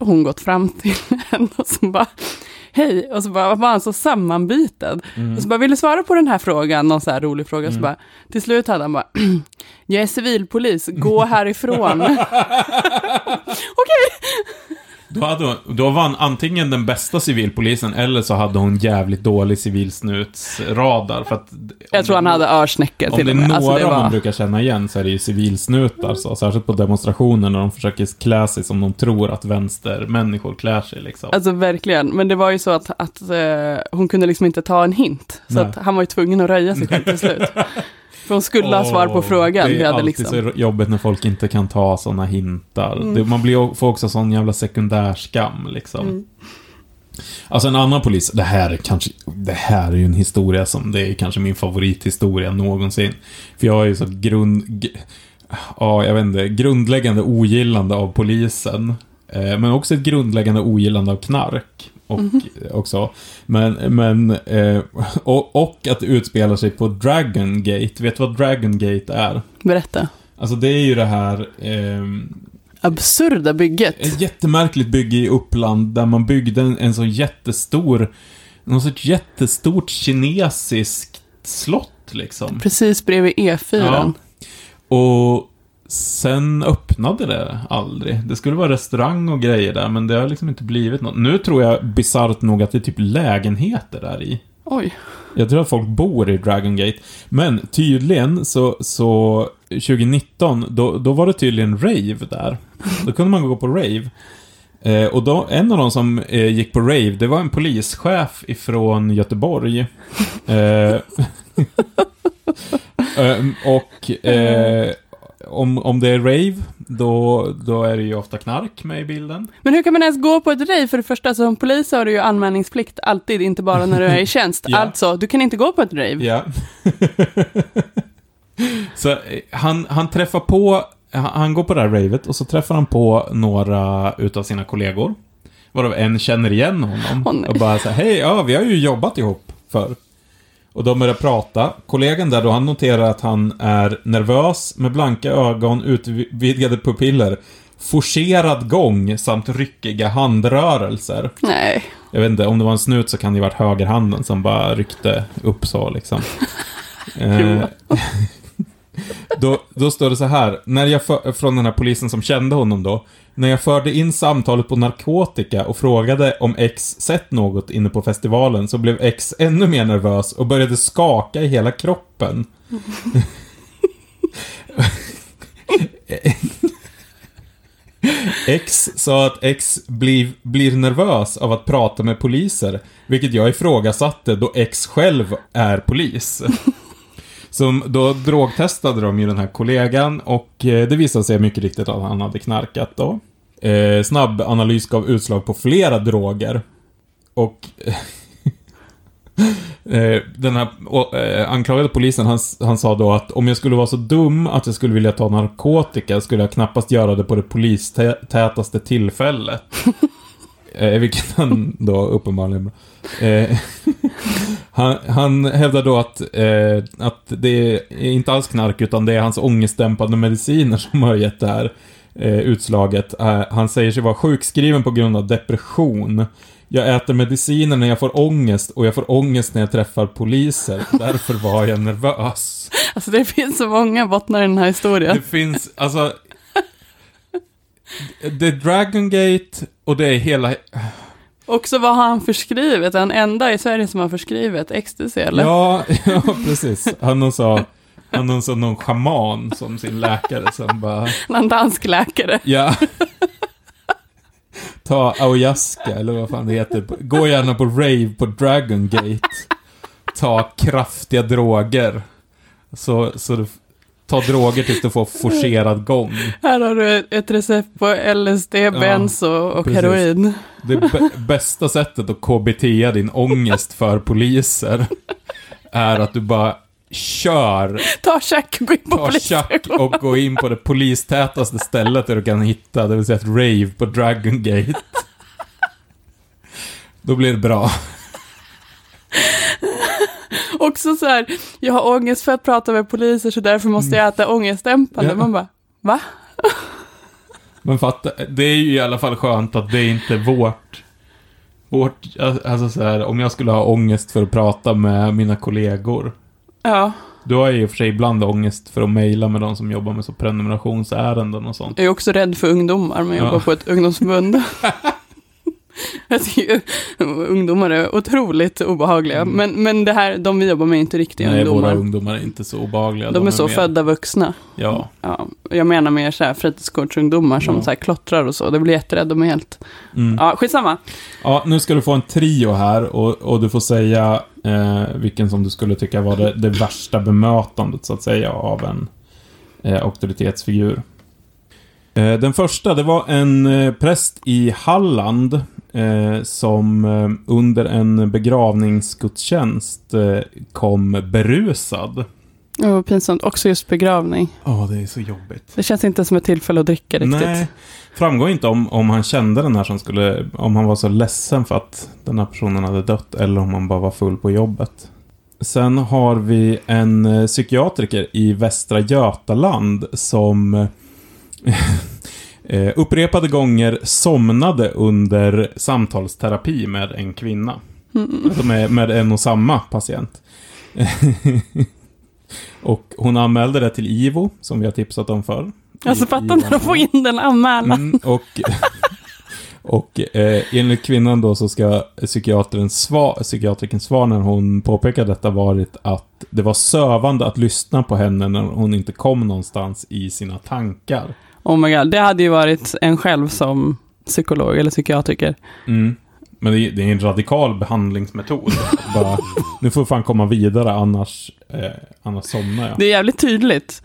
hon gått fram till en och så bara, hej, och så bara, var han så sammanbiten. Och så bara, vill du svara på den här frågan? Någon så här rolig fråga. Så Mm. bara, till slut hade han bara, jag är civilpolis, gå härifrån. Okej. Då, hade hon, då var han antingen den bästa civilpolisen eller så hade hon jävligt dålig civilsnutsradar. För att, om Jag tror han det- hade örsnäcka Om till det och är med. några Alltså, det man var, brukar känna igen så är det ju civilsnutar. Så, särskilt på demonstrationer när de försöker klä sig som de tror att vänstermänniskor klär sig. Liksom. alltså verkligen, men det var ju så att, att eh, hon kunde liksom inte ta en hint. Så att han var ju tvungen att röja sig själv till slut. För hon skulle ha svar på frågan. Det är alltid liksom. så jobbigt när folk inte kan ta sådana hintar. Mm. Det, man blir, får också sån jävla sekundärskam liksom. Mm. Alltså en annan polis, det här är kanske, det här är ju en historia som, det är kanske min favorithistoria någonsin. För jag har ju så grund, ja jag vet inte, grundläggande ogillande av polisen. Eh, men också ett grundläggande ogillande av knark. Och också. Men, men, eh, och, och att det utspelar sig på Dragon Gate. Vet du vad Dragon Gate är? Berätta. Alltså det är ju det här, ehm, Absurda bygget. ett jättemärkligt bygge i Uppland där man byggde en, en så jättestor, någon sorts jättestort kinesiskt slott liksom. Precis bredvid E4. Ja. Och sen öppnade det aldrig. Det skulle vara restaurang och grejer där, men det har liksom inte blivit något. Nu tror jag bisarrt nog att det är typ lägenheter där i. Oj. Jag tror att folk bor i Dragon Gate. Men tydligen så, så 2019, då, då var det tydligen rave där. Då kunde man gå på rave. Eh, och då, en av de som eh, gick på rave, det var en polischef ifrån Göteborg. Eh, ehm, och eh, om, om det är rave, då, då är det ju ofta knark med i bilden. Men hur kan man ens gå på ett rave? För det första, som polis har du ju anmälningsplikt alltid, inte bara när du är i tjänst. Ja. Alltså, du kan inte gå på ett rave. Ja. så eh, han, han träffar på, han, han går på det här ravet och så träffar han på några utav sina kollegor. Varav en känner igen honom. Nej. och bara så här, hej, ja, vi har ju jobbat ihop för. Och de börjar prata. Kollegan där då, han noterar att han är nervös, med blanka ögon, utvidgade pupiller, forcerad gång samt ryckiga handrörelser. Nej. Jag vet inte, om det var en snut så kan det ju varit högerhanden som bara ryckte upp så liksom. eh, då, då står det så här, när jag för, från den här polisen som kände honom då. När jag förde in samtalet på narkotika och frågade om X sett något inne på festivalen så blev X ännu mer nervös och började skaka i hela kroppen. X sa att X blir, blir nervös av att prata med poliser, vilket jag ifrågasatte då X själv är polis. Så då drogtestade de ju den här kollegan och eh, det visade sig mycket riktigt att han hade knarkat då. Eh, snabb analys gav utslag på flera droger. Och eh, eh den här eh, anklagade polisen, han, han sa då att om jag skulle vara så dum att jag skulle vilja ta narkotika skulle jag knappast göra det på det polistätaste tillfället. eh, vilket han då uppenbarligen... Eh, han, han hävdar då att, eh, att det är inte alls knark utan det är hans ångestdämpande mediciner som har gett det här eh, utslaget. Eh, han säger sig vara sjukskriven på grund av depression. Jag äter mediciner när jag får ångest och jag får ångest när jag träffar poliser. Därför var jag nervös. Alltså det finns så många bottnar i den här historien. Det finns, alltså... Det är Dragon Gate och det är hela... Också vad har han förskrivit? Den enda i Sverige som har förskrivit ecstasy, eller? Ja, ja precis. Han så... Han har så någon schaman som sin läkare som bara... Någon dansk läkare. Ja. Ta ayahuasca, eller vad fan det heter. Gå gärna på rave på Dragon Gate. Ta kraftiga droger. Så, så du ta droger tills du får forcerad gång. Här har du ett recept på LSD, benzo och precis. heroin. Det bästa sättet att KBT din ångest för poliser är att du bara kör. Ta check, gå in på Ta check och gå in på det polistätaste stället där du kan hitta, det vill säga ett rave på Dragon Gate. Då blir det bra. Också så här, jag har ångest för att prata med poliser så därför måste jag äta ångestdämpande. Ja. Man bara, va? Men fatta, det är ju i alla fall skönt att det är inte vårt vårt, alltså så här, om jag skulle ha ångest för att prata med mina kollegor. Ja. Du har ju i och för sig ibland ångest för att mejla med de som jobbar med så prenumerationsärenden och sånt. Jag är också rädd för ungdomar, men jag jobbar på ett ungdomsförbund. Jag tycker ungdomar är otroligt obehagliga. Mm. Men, men det här, de vi jobbar med är inte riktiga Nej, ungdomar. Nej, våra ungdomar är inte så obehagliga. De, de är, är så mer... födda vuxna. Ja. ja. Jag menar mer så här fritidsgårdsungdomar som ja. så här klottrar och så. Det blir jätterädd, de är helt... Mm. Ja, skitsamma. Ja, nu ska du få en trio här och, och du får säga eh, vilken som du skulle tycka var det, det värsta bemötandet, så att säga, av en eh, auktoritetsfigur. Eh, den första, det var en eh, präst i Halland eh, som under en begravningsgudstjänst kom berusad. Ja, vad pinsamt. Också just begravning. Ja, oh, det är så jobbigt. Det känns inte som ett tillfälle att dricka riktigt. Nej, framgår inte om, om han kände den här som skulle, om han var så ledsen för att den här personen hade dött eller om han bara var full på jobbet. Sen har vi en psykiatriker i Västra Götaland som eh, upprepade gånger somnade under samtalsterapi med en kvinna. Mm. Alltså med, med en och samma patient. och hon anmälde det till IVO, som vi har tipsat om förr. Alltså fatta när de får in den anmälan. Mm, och och eh, enligt kvinnan då så ska psykiatrins svar, psykiatrikens svar när hon påpekade detta varit att det var sövande att lyssna på henne när hon inte kom någonstans i sina tankar. Oh my god, det hade ju varit en själv som psykolog eller psykiatriker. Mm. Men det är, det är, en radikal behandlingsmetod. Bara, nu får fan komma vidare, annars, eh, annars somnar jag. Det är jävligt tydligt.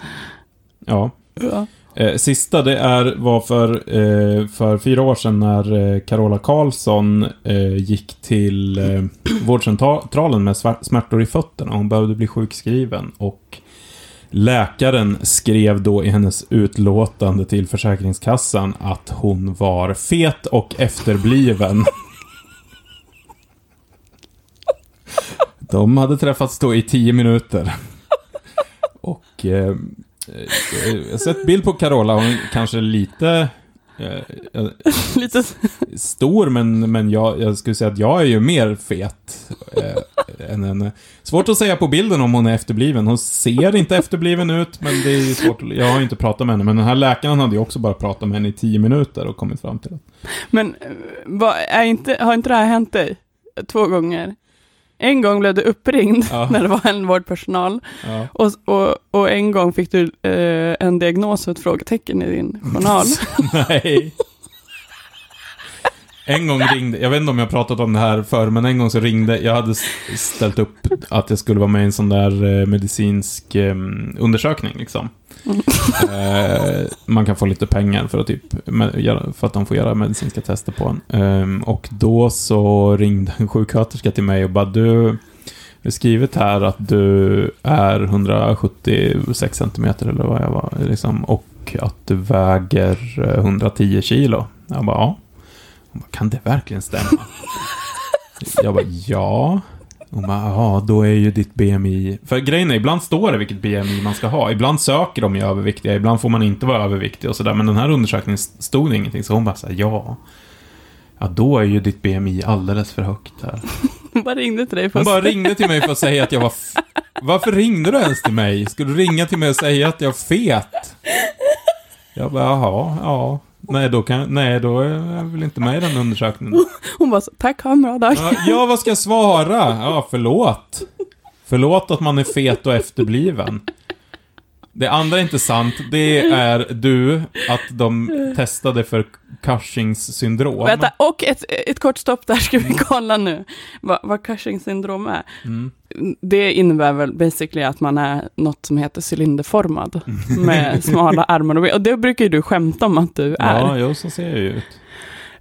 Ja. ja. Eh, sista, det är, var för, eh, för fyra år sedan när eh, Carola Karlsson eh, gick till eh, vårdcentralen med smärtor i fötterna. Hon behövde bli sjukskriven och Läkaren skrev då i hennes utlåtande till Försäkringskassan att hon var fet och efterbliven. De hade träffats då i tio minuter. Och eh, eh jag har sett bild på Carola, hon kanske lite Eh, Lite... Stor, men, men jag, jag skulle säga att jag är ju mer fet eh, än henne. Svårt att säga på bilden om hon är efterbliven. Hon ser inte efterbliven ut, men det är svårt. Jag har inte pratat med henne, men den här läkaren hade ju också bara pratat med henne i tio minuter och kommit fram till det. Men vad, är inte, har inte det här hänt dig? Två gånger? En gång blev du uppringd ja. när det var en vårdpersonal. Ja. Och, och, och, en gång fick du eh, en diagnos och ett frågetecken i din journal. Nej. En gång ringde, jag vet inte om jag har pratat om det här förr, men en gång så ringde, jag hade ställt upp att jag skulle vara med i en sån där eh, medicinsk eh, undersökning liksom. Eh, man kan få lite pengar för att, typ, för att de får göra medicinska tester på en. Eh, och då så ringde en sjuksköterska till mig och bara du, det är skrivet här att du är 176 centimeter eller vad jag var, liksom, och att du väger eh, 110 kilo. Jag bara, ja. Hon bara, kan det verkligen stämma? jag bara, ja. Hon bara, ja, då är ju ditt BMI... För grejen är, ibland står det vilket BMI man ska ha. Ibland söker de ju överviktiga, ibland får man inte vara överviktig och sådär. Men den här undersökningen stod det ingenting, så hon bara såhär, ja. Ja, då är ju ditt BMI alldeles för högt här. Hon bara ringde till dig för Hon att bara ringde till mig för att säga att jag var... Varför ringde du ens till mig? Ska du ringa till mig och säga att jag är fet? Jag bara, jaha, ja. Nej, då, kan, nej, då är jag väl inte med i den undersökningen. Hon bara, så, tack, ha en bra dag. Ja, ja, vad ska jag svara? Ja, förlåt. Förlåt att man är fet och efterbliven. Det andra är inte sant. Det är du, att de testade för Cushings syndrom. Vänta, och ett, ett kort stopp där ska vi kolla nu vad, vad Cushing syndrom är. Mm. Det innebär väl basically att man är något som heter cylinderformad med smala armar och ben. Och det brukar ju du skämta om att du är. Ja, jo, så ser jag ju ut.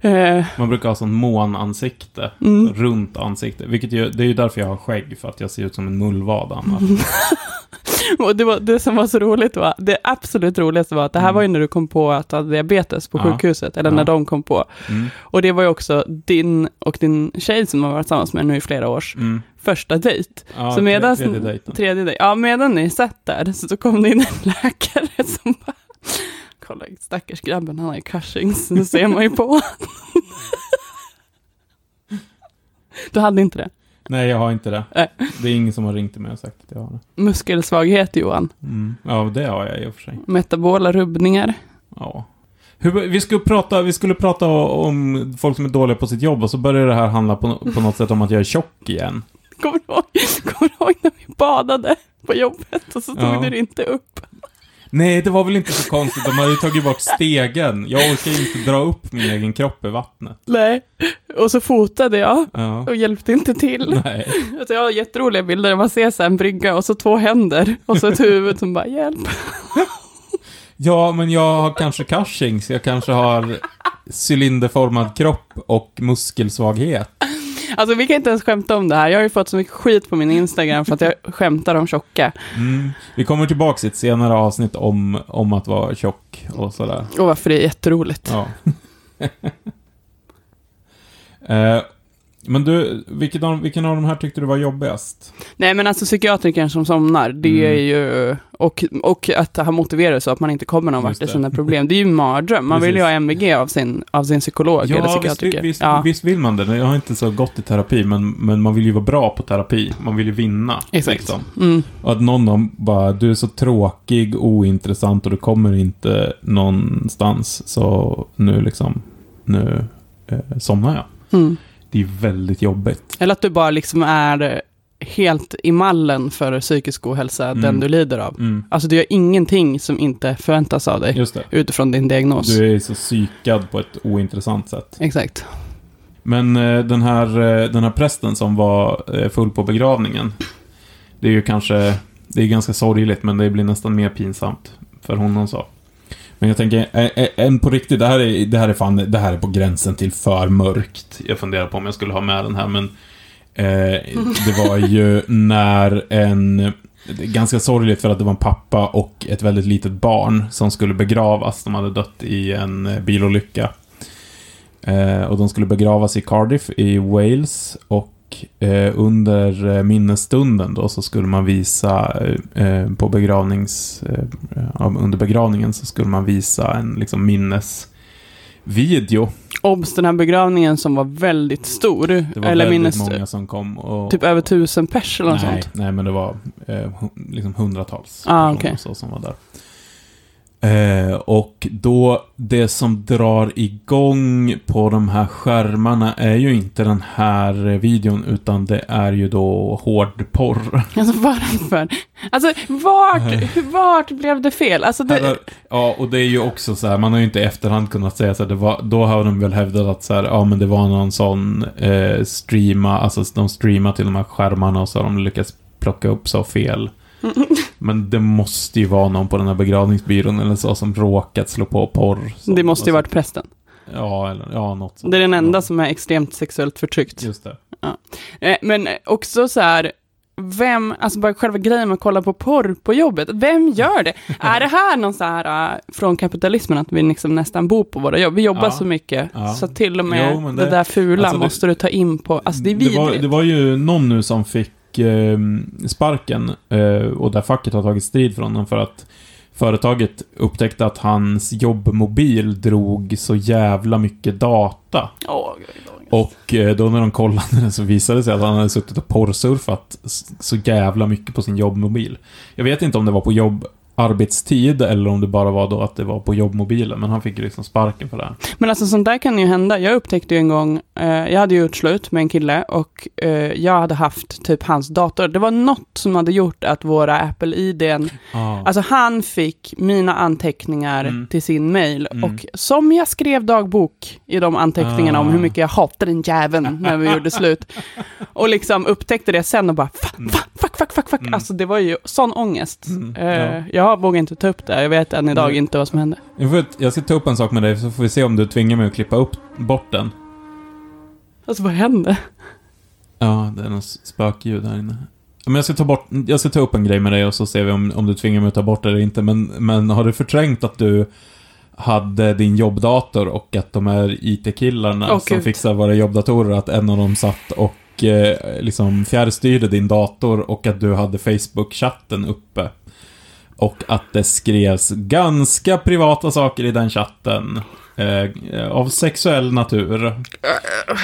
Eh, Man brukar ha sån månansikte. Mm. Runt ansikte. Vilket ju, det är ju därför jag har skägg, för att jag ser ut som en mullvad annars. och det, var, det som var så roligt var, det absolut roligaste var att det här Mm. var ju när du kom på att du hade diabetes på Ja. sjukhuset, eller Ja. när de kom på. Mm. Och det var ju också din och din tjej som har varit tillsammans med nu i flera års Mm. första dejt. Ja, Så medan, tredje dejten. tredje dejt. Ja, medan ni satt där så, så kom det in en läkare som bara, kolla stackars grabben, han har ju Cushings, det ser man ju på. du hade inte det? Nej, jag har inte det. Nej. Det är ingen som har ringt till mig och sagt att jag har det. Muskelsvaghet Johan, Mm. Ja, det har jag i och för sig. metabola rubbningar. Ja. Hur, vi, skulle prata, vi skulle prata om folk som är dåliga på sitt jobb och så börjar det här handla på, på något sätt om att jag är tjock igen. Kommer du ihåg, kommer du ihåg när vi badade på jobbet och så tog Ja. du det inte upp? Nej, det var väl inte så konstigt. De hade ju tagit bort stegen. Jag orkar ju inte dra upp min egen kropp i vattnet. Nej. Och så fotade jag Ja. och hjälpte inte till. Nej. Alltså jag har jätteroliga bilder där man ser så en brygga och så två händer och så ett huvud som bara hjälp. Ja, men jag har kanske Cushings. Jag kanske har cylinderformad kropp och muskelsvaghet. Alltså vi kan inte ens skämta om det här. Jag har ju fått så mycket skit på min Instagram för att jag skämtar om tjocka. Mm. Vi kommer tillbaka i ett senare avsnitt om, om att vara tjock och sådär. Och varför det är jätteroligt. Ja. eh, men du, vilken av, vilken av de här tyckte du var jobbigast? Nej men alltså psykiatrikern som somnar, det Mm. är ju... Och, och att han motiverar så att man inte kommer någon vart i sina problem. Det är ju en mardröm. Man vill ju ha. MVG av sin, av sin psykolog eller Ja, visst, psykiatriker. visst, ja, visst vill man det. Jag har inte så gått i terapi, men, men man vill ju vara bra på terapi. Man vill ju vinna. exakt. Liksom. Mm. Och att någon av dem bara, du är så tråkig, ointressant och du kommer inte någonstans. Så nu liksom, nu eh, somnar jag. Mm. Det är väldigt jobbigt. Eller att du bara liksom är helt i mallen för psykisk ohälsa, Mm. den du lider av. Mm. Alltså du gör ingenting som inte förväntas av dig utifrån din diagnos. Du är så psykad på ett ointressant sätt. Exakt. Men eh, den, här, eh, den här prästen som var eh, full på begravningen. Det är ju kanske, det är ganska sorgligt men det blir nästan mer pinsamt för honom så. Men jag tänker, en på riktigt, det här, är, det, här är fan, det här är på gränsen till för mörkt. Jag funderar på om jag skulle ha med den här men eh, det var ju när en, ganska sorgligt för att det var en pappa och ett väldigt litet barn som skulle begravas. De hade dött i en eh, bilolycka. Eh, och de skulle begravas i Cardiff i Wales. Och eh, under eh, minnesstunden då så skulle man visa eh, eh, på begravnings... Eh, under begravningen så skulle man visa en liksom minnesvideo. Obs, den här begravningen som var väldigt stor. Det var eller väldigt minnes, många som kom och... typ över tusen pers eller något nej, sånt. nej, men det var eh, liksom hundratals Ah, personer okej. så som var där. Eh, och då, det som drar igång på de här skärmarna är ju inte den här videon, utan det är ju då hårdporr. Alltså varför? Alltså vart, vart blev det fel? Alltså Här det, har- ja, och det är ju också så här, man har ju inte i efterhand kunnat säga så här, var, då har de väl hävdat att så här, ja men det var någon sån eh, streama, alltså de streamar till de här skärmarna och så har de lyckats plocka upp så fel. Men det måste ju vara någon på den här begravningsbyrån eller så som råkat slå på porr. Så- det måste ju och varit prästen. Ja, eller ja, något sånt. Det är den enda Ja, som är extremt sexuellt förtryckt. Just det. Eh, Men också så här, vem, alltså bara själva grejen med att kolla på porr på jobbet, vem gör det? är det här någon så här äh, från kapitalismen, att vi liksom nästan bor på våra jobb? Vi jobbar Ja. så mycket, Ja. så till och med Jo, det, det- där fula alltså det- måste du ta in på, alltså det är det var, vidrigt. det var ju någon nu som fick eh, sparken eh, och där facket har tagit strid från honom för att företaget upptäckte att hans jobbmobil drog så jävla mycket data. Gud. Och eh, då när de kollade den så visade det sig att han hade suttit och porrsurfat så jävla mycket på sin jobbmobil. Jag vet inte om det var på jobb arbetstid eller om det bara var då att det var på jobbmobilen, men han fick ju liksom sparken för det. här. Men alltså sånt där kan ju hända. Jag upptäckte ju en gång, eh, jag hade gjort slut med en kille och eh, jag hade haft typ hans dator. Det var något som hade gjort att våra Apple-IDn, alltså han fick mina anteckningar Mm. till sin mail Mm. och som jag skrev dagbok i de anteckningarna om Ah. hur mycket jag hatade den jäveln när vi gjorde slut. Och liksom upptäckte det sen och bara fuck, Mm. Fuck, fuck, fuck. Mm. Alltså det var ju sån ångest. Mm, Eh, Jag vågar inte ta upp det, jag vet än idag Nej. inte vad som hände. Jag, ska ta upp en sak med dig, så får vi se om du tvingar mig att klippa upp, bort den. Alltså vad hände? Ja, det är något spökljud här inne. Men jag ska ta bort, jag ska ta upp en grej med dig och så ser vi om, om du tvingar mig att ta bort det eller inte. Men, men har du förträngt att du hade din jobbdator och att de här IT-killarna Åh, som Gud. fixar våra jobbdatorer, att en av dem satt och eh, liksom fjärrstyrde din dator och att du hade Facebook-chatten uppe. Och att det skrevs ganska privata saker i den chatten. Eh, av sexuell natur.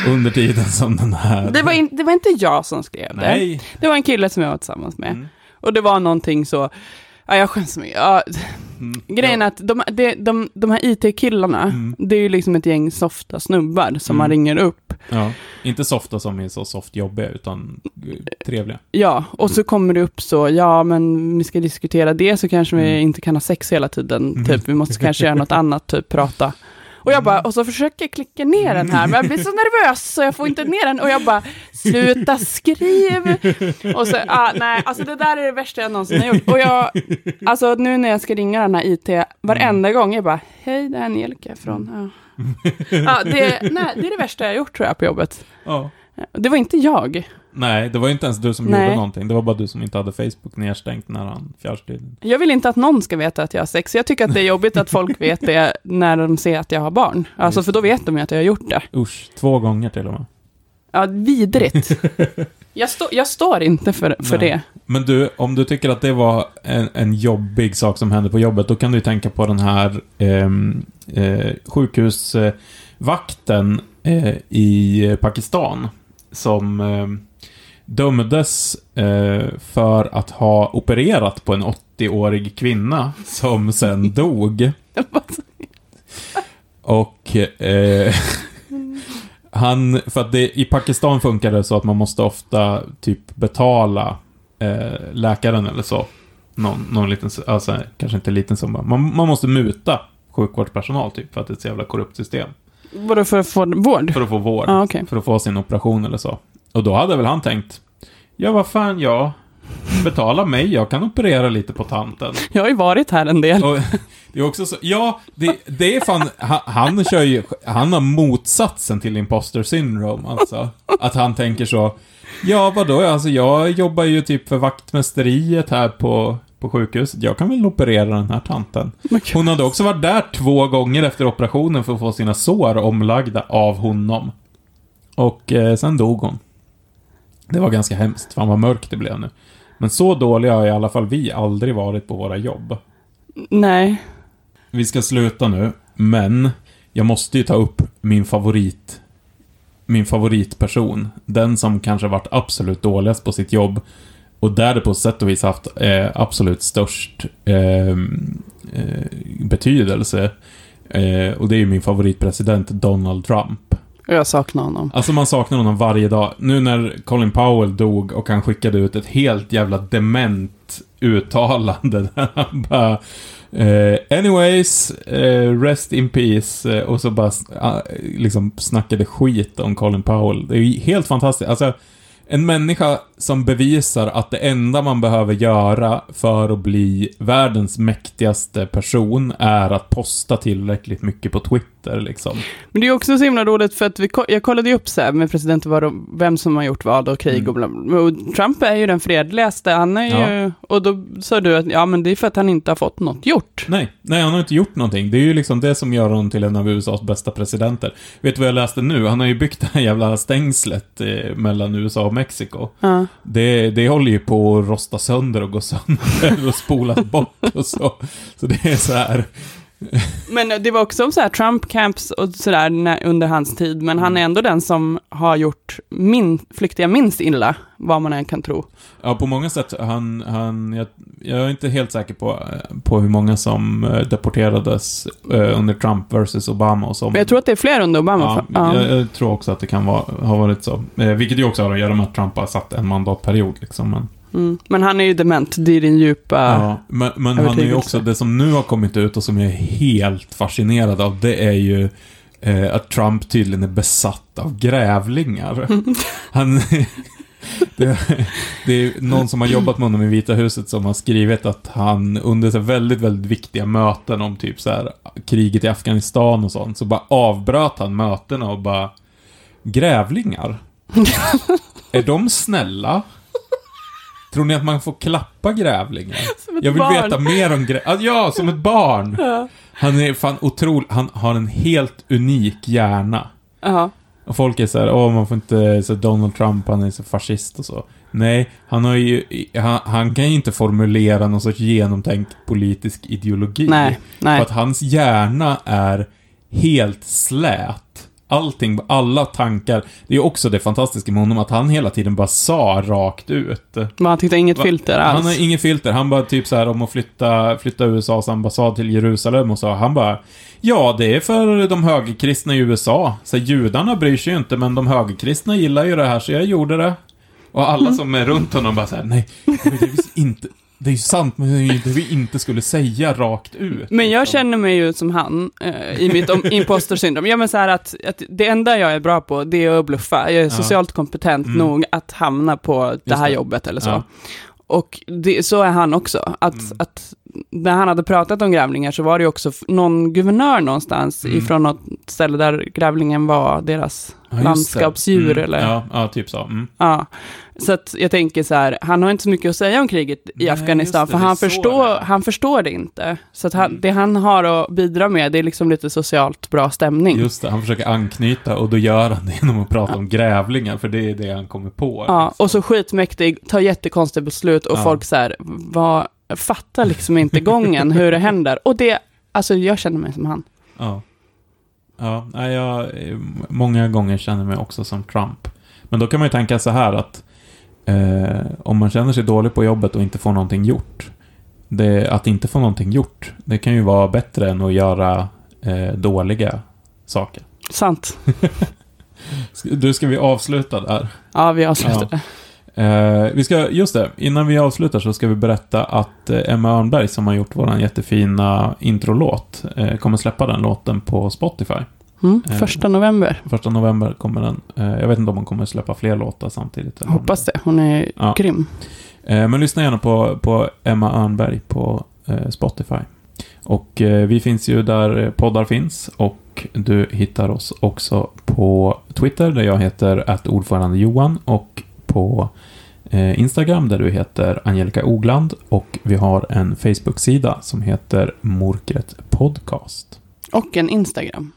Under tiden som den här... Det var, in, det var inte jag som skrev det. Nej. Det var en kille som jag var tillsammans med. Mm. Och det var någonting så, ja, jag skäms så mycket. Ja, Mm. grejen är att de, de, de, de här IT-killarna, Mm. det är ju liksom ett gäng softa snubbar som Mm. man ringer upp. Ja, inte softa som är så soft jobbiga, utan eh, trevliga. Ja, och så kommer det upp så, ja men vi ska diskutera det så kanske vi Mm. inte kan ha sex hela tiden, Mm. typ vi måste kanske göra något annat, typ prata. Och jag bara, och så försöker jag klicka ner den här, men jag blir så nervös så jag får inte ner den. Och jag bara, sluta skriv! Och så, ah, nej, alltså det där är det värsta jag någonsin har gjort. Och jag, alltså nu när jag ska ringa den här IT, varenda gång, jag bara, hej det är Angelica från, ja. ja det, nej, det är det värsta jag har gjort tror jag på jobbet. Ja. Det var inte jag. Nej, det var ju inte ens du som Nej. gjorde någonting. Det var bara du som inte hade Facebook nedstängt när han fjärrstyrde. Jag vill inte att någon ska veta att jag har sex. Jag tycker att det är jobbigt att folk vet det när de ser att jag har barn. Alltså för då vet de ju att jag har gjort det. Usch, två gånger till och med. Ja, vidrigt. Jag, stå, jag står inte för, för Nej. det. Men du, om du tycker att det var en, en jobbig sak som hände på jobbet, då kan du ju tänka på den här ehm, eh, sjukhusvakten eh, i Pakistan som eh, dömdes eh, för att ha opererat på en 80-årig kvinna som sen dog. Och eh, han, för att det, i Pakistan funkar det så att man måste ofta typ betala eh, läkaren eller så. Någon, någon liten, alltså kanske inte liten summa. Man, man måste muta sjukvårdspersonal typ för att det är ett så jävla korrupt system. Vadå för att få vård? För att få vård. Ja, okej. För att få sin operation eller så. Och då hade väl han tänkt, ja vad fan, ja, betala mig, jag kan operera lite på tanten. Jag har ju varit här en del. Och det är också så, ja, det, det är fan, han, han kör ju, han har motsatsen till imposter syndrome, alltså. Att han tänker så, ja vadå, alltså jag jobbar ju typ för vaktmästeriet här på, på sjukhuset, jag kan väl operera den här tanten. Hon hade också varit där två gånger efter operationen för att få sina sår omlagda av honom. Och eh, sen dog hon. Det var ganska hemskt, fan vad mörkt det blev nu. Men så dåliga har i alla fall vi aldrig varit på våra jobb. Nej. Vi ska sluta nu, men jag måste ju ta upp min favorit min favoritperson. Den som kanske varit absolut dåligast på sitt jobb. och där det på sätt och vis haft eh, absolut störst eh, eh, betydelse. Eh, och det är ju min favoritpresident Donald Trump. Jag saknar honom. Alltså man saknar honom varje dag. Nu när Colin Powell dog och han skickade ut ett helt jävla dement uttalande där han bara eh, anyways, eh, rest in peace. Eh, och så bara eh, liksom snackade skit om Colin Powell. Det är ju helt fantastiskt. Alltså, en människa som bevisar att det enda man behöver göra för att bli världens mäktigaste person är att posta tillräckligt mycket på Twitter liksom. Men det är också så himla roligt för att vi, jag kollade ju upp så här med presidenter vad de, vem som har gjort vad och krig Mm. och bla, bla. Och Trump är ju den fredligaste, han är ju, och då sa du att ja men det är för att han inte har fått något gjort. Nej, nej, han har inte gjort någonting. Det är ju liksom det som gör honom till en av USAs bästa presidenter. Vet du vad jag läste nu? Han har ju byggt det här jävla stängslet eh, mellan USA och Mexiko. Ja. Det, det håller ju på att rosta sönder och gå sönder och spolas bort och så. Så det är så här. Men det var också så här Trump-camps och sådär under hans tid, men han är ändå den som har gjort min, flyktiga minst illa, vad man än kan tro. Ja, på många sätt. Han, han, jag, jag är inte helt säker på, på hur många som eh, deporterades eh, under Trump versus Obama och så. Men jag tror att det är fler under Obama. Ja, Ja, ja. Jag, jag tror också att det kan vara, ha varit så. Eh, vilket ju också har att göra med att Trump har satt en mandatperiod liksom. Men, Mm. Men han är ju dement, det är din djupa... ja, men, men han är ju också, det som nu har kommit ut och som jag är helt fascinerad av, det är ju eh, att Trump tydligen är besatt av grävlingar. Han... Det, det är någon som har jobbat med honom i Vita huset som har skrivit att han under så väldigt, väldigt viktiga möten om typ så här kriget i Afghanistan och sånt, så bara avbröt han mötena och bara Grävlingar? är de snälla? Tror ni att man får klappa? Som ett Jag vill barn. veta mer om grävlingar. Ja, som ett barn! Ja. Han är fan otrolig. Han har en helt unik hjärna. Ja. Och folk är så här, åh man får inte, så Donald Trump, han är så fascist och så. Nej, han har ju, han, han kan ju inte formulera någon sorts genomtänkt politisk ideologi. Nej, För nej. att hans hjärna är helt slät. Allting, alla tankar. Det är också det fantastiska med honom, att han hela tiden bara sa rakt ut. Men han tyckte inget filter alls. Han har inget filter. Han bara typ så här om att flytta, flytta USAs ambassad till Jerusalem och så. Han bara Ja, det är för de högerkristna i USA. Så judarna bryr sig ju inte, men de högerkristna gillar ju det här, så jag gjorde det. Och alla som är runt honom bara såhär, nej, det ju inte... Det är ju sant, men det är ju det vi inte skulle säga rakt ut. Men jag liksom. känner mig ju som han eh, i mitt imposter syndrom. Ja, men så här att, att det enda jag är bra på, det är att bluffa. Jag är Ja. socialt kompetent Mm. nog att hamna på det här det. jobbet eller så. Ja. Och det, så är han också. Att, Mm. att när han hade pratat om grävlingar så var det ju också någon guvernör någonstans Mm. ifrån något ställe där grävlingen var deras Ja, just landskapsdjur Mm, eller... Ja, ja, typ så. Mm. Ja, så att jag tänker så här, han har inte så mycket att säga om kriget i Nej, Afghanistan, det, för han förstår, han förstår det inte. Så att han, Mm. det han har att bidra med, det är liksom lite socialt bra stämning. Just det, han försöker anknyta och då gör han det genom att prata om grävlingar, för det är det han kommer på. Ja, liksom. och så skitmäktig, tar jättekonstiga beslut och Ja. folk så här, vad, fattar liksom inte gången, hur det händer. Och det, alltså jag känner mig som han. Ja. Ja, jag många gånger känner mig också som Trump. Men då kan man ju tänka så här att eh, om man känner sig dålig på jobbet och inte får någonting gjort. Det, att inte få någonting gjort, det kan ju vara bättre än att göra eh, dåliga saker. Sant. Du, ska vi avsluta där? Ja, vi avslutar. Eh, vi ska, just det, innan vi avslutar så ska vi berätta att eh, Emma Örnberg som har gjort våran jättefina introlåt eh, kommer släppa den låten på Spotify. Mm, Eh, första november. Första november kommer den. Eh, jag vet inte om hon kommer släppa fler låtar samtidigt. Hoppas det, hon är Ja. grym. Eh, men lyssna gärna på, på Emma Örnberg på Spotify. Och vi finns ju där poddar finns och du hittar oss också på Twitter där jag heter att ordförande Johan och på Instagram där du heter Angelica Ogland och vi har en Facebook-sida som heter Morkret Podcast. Och en Instagram.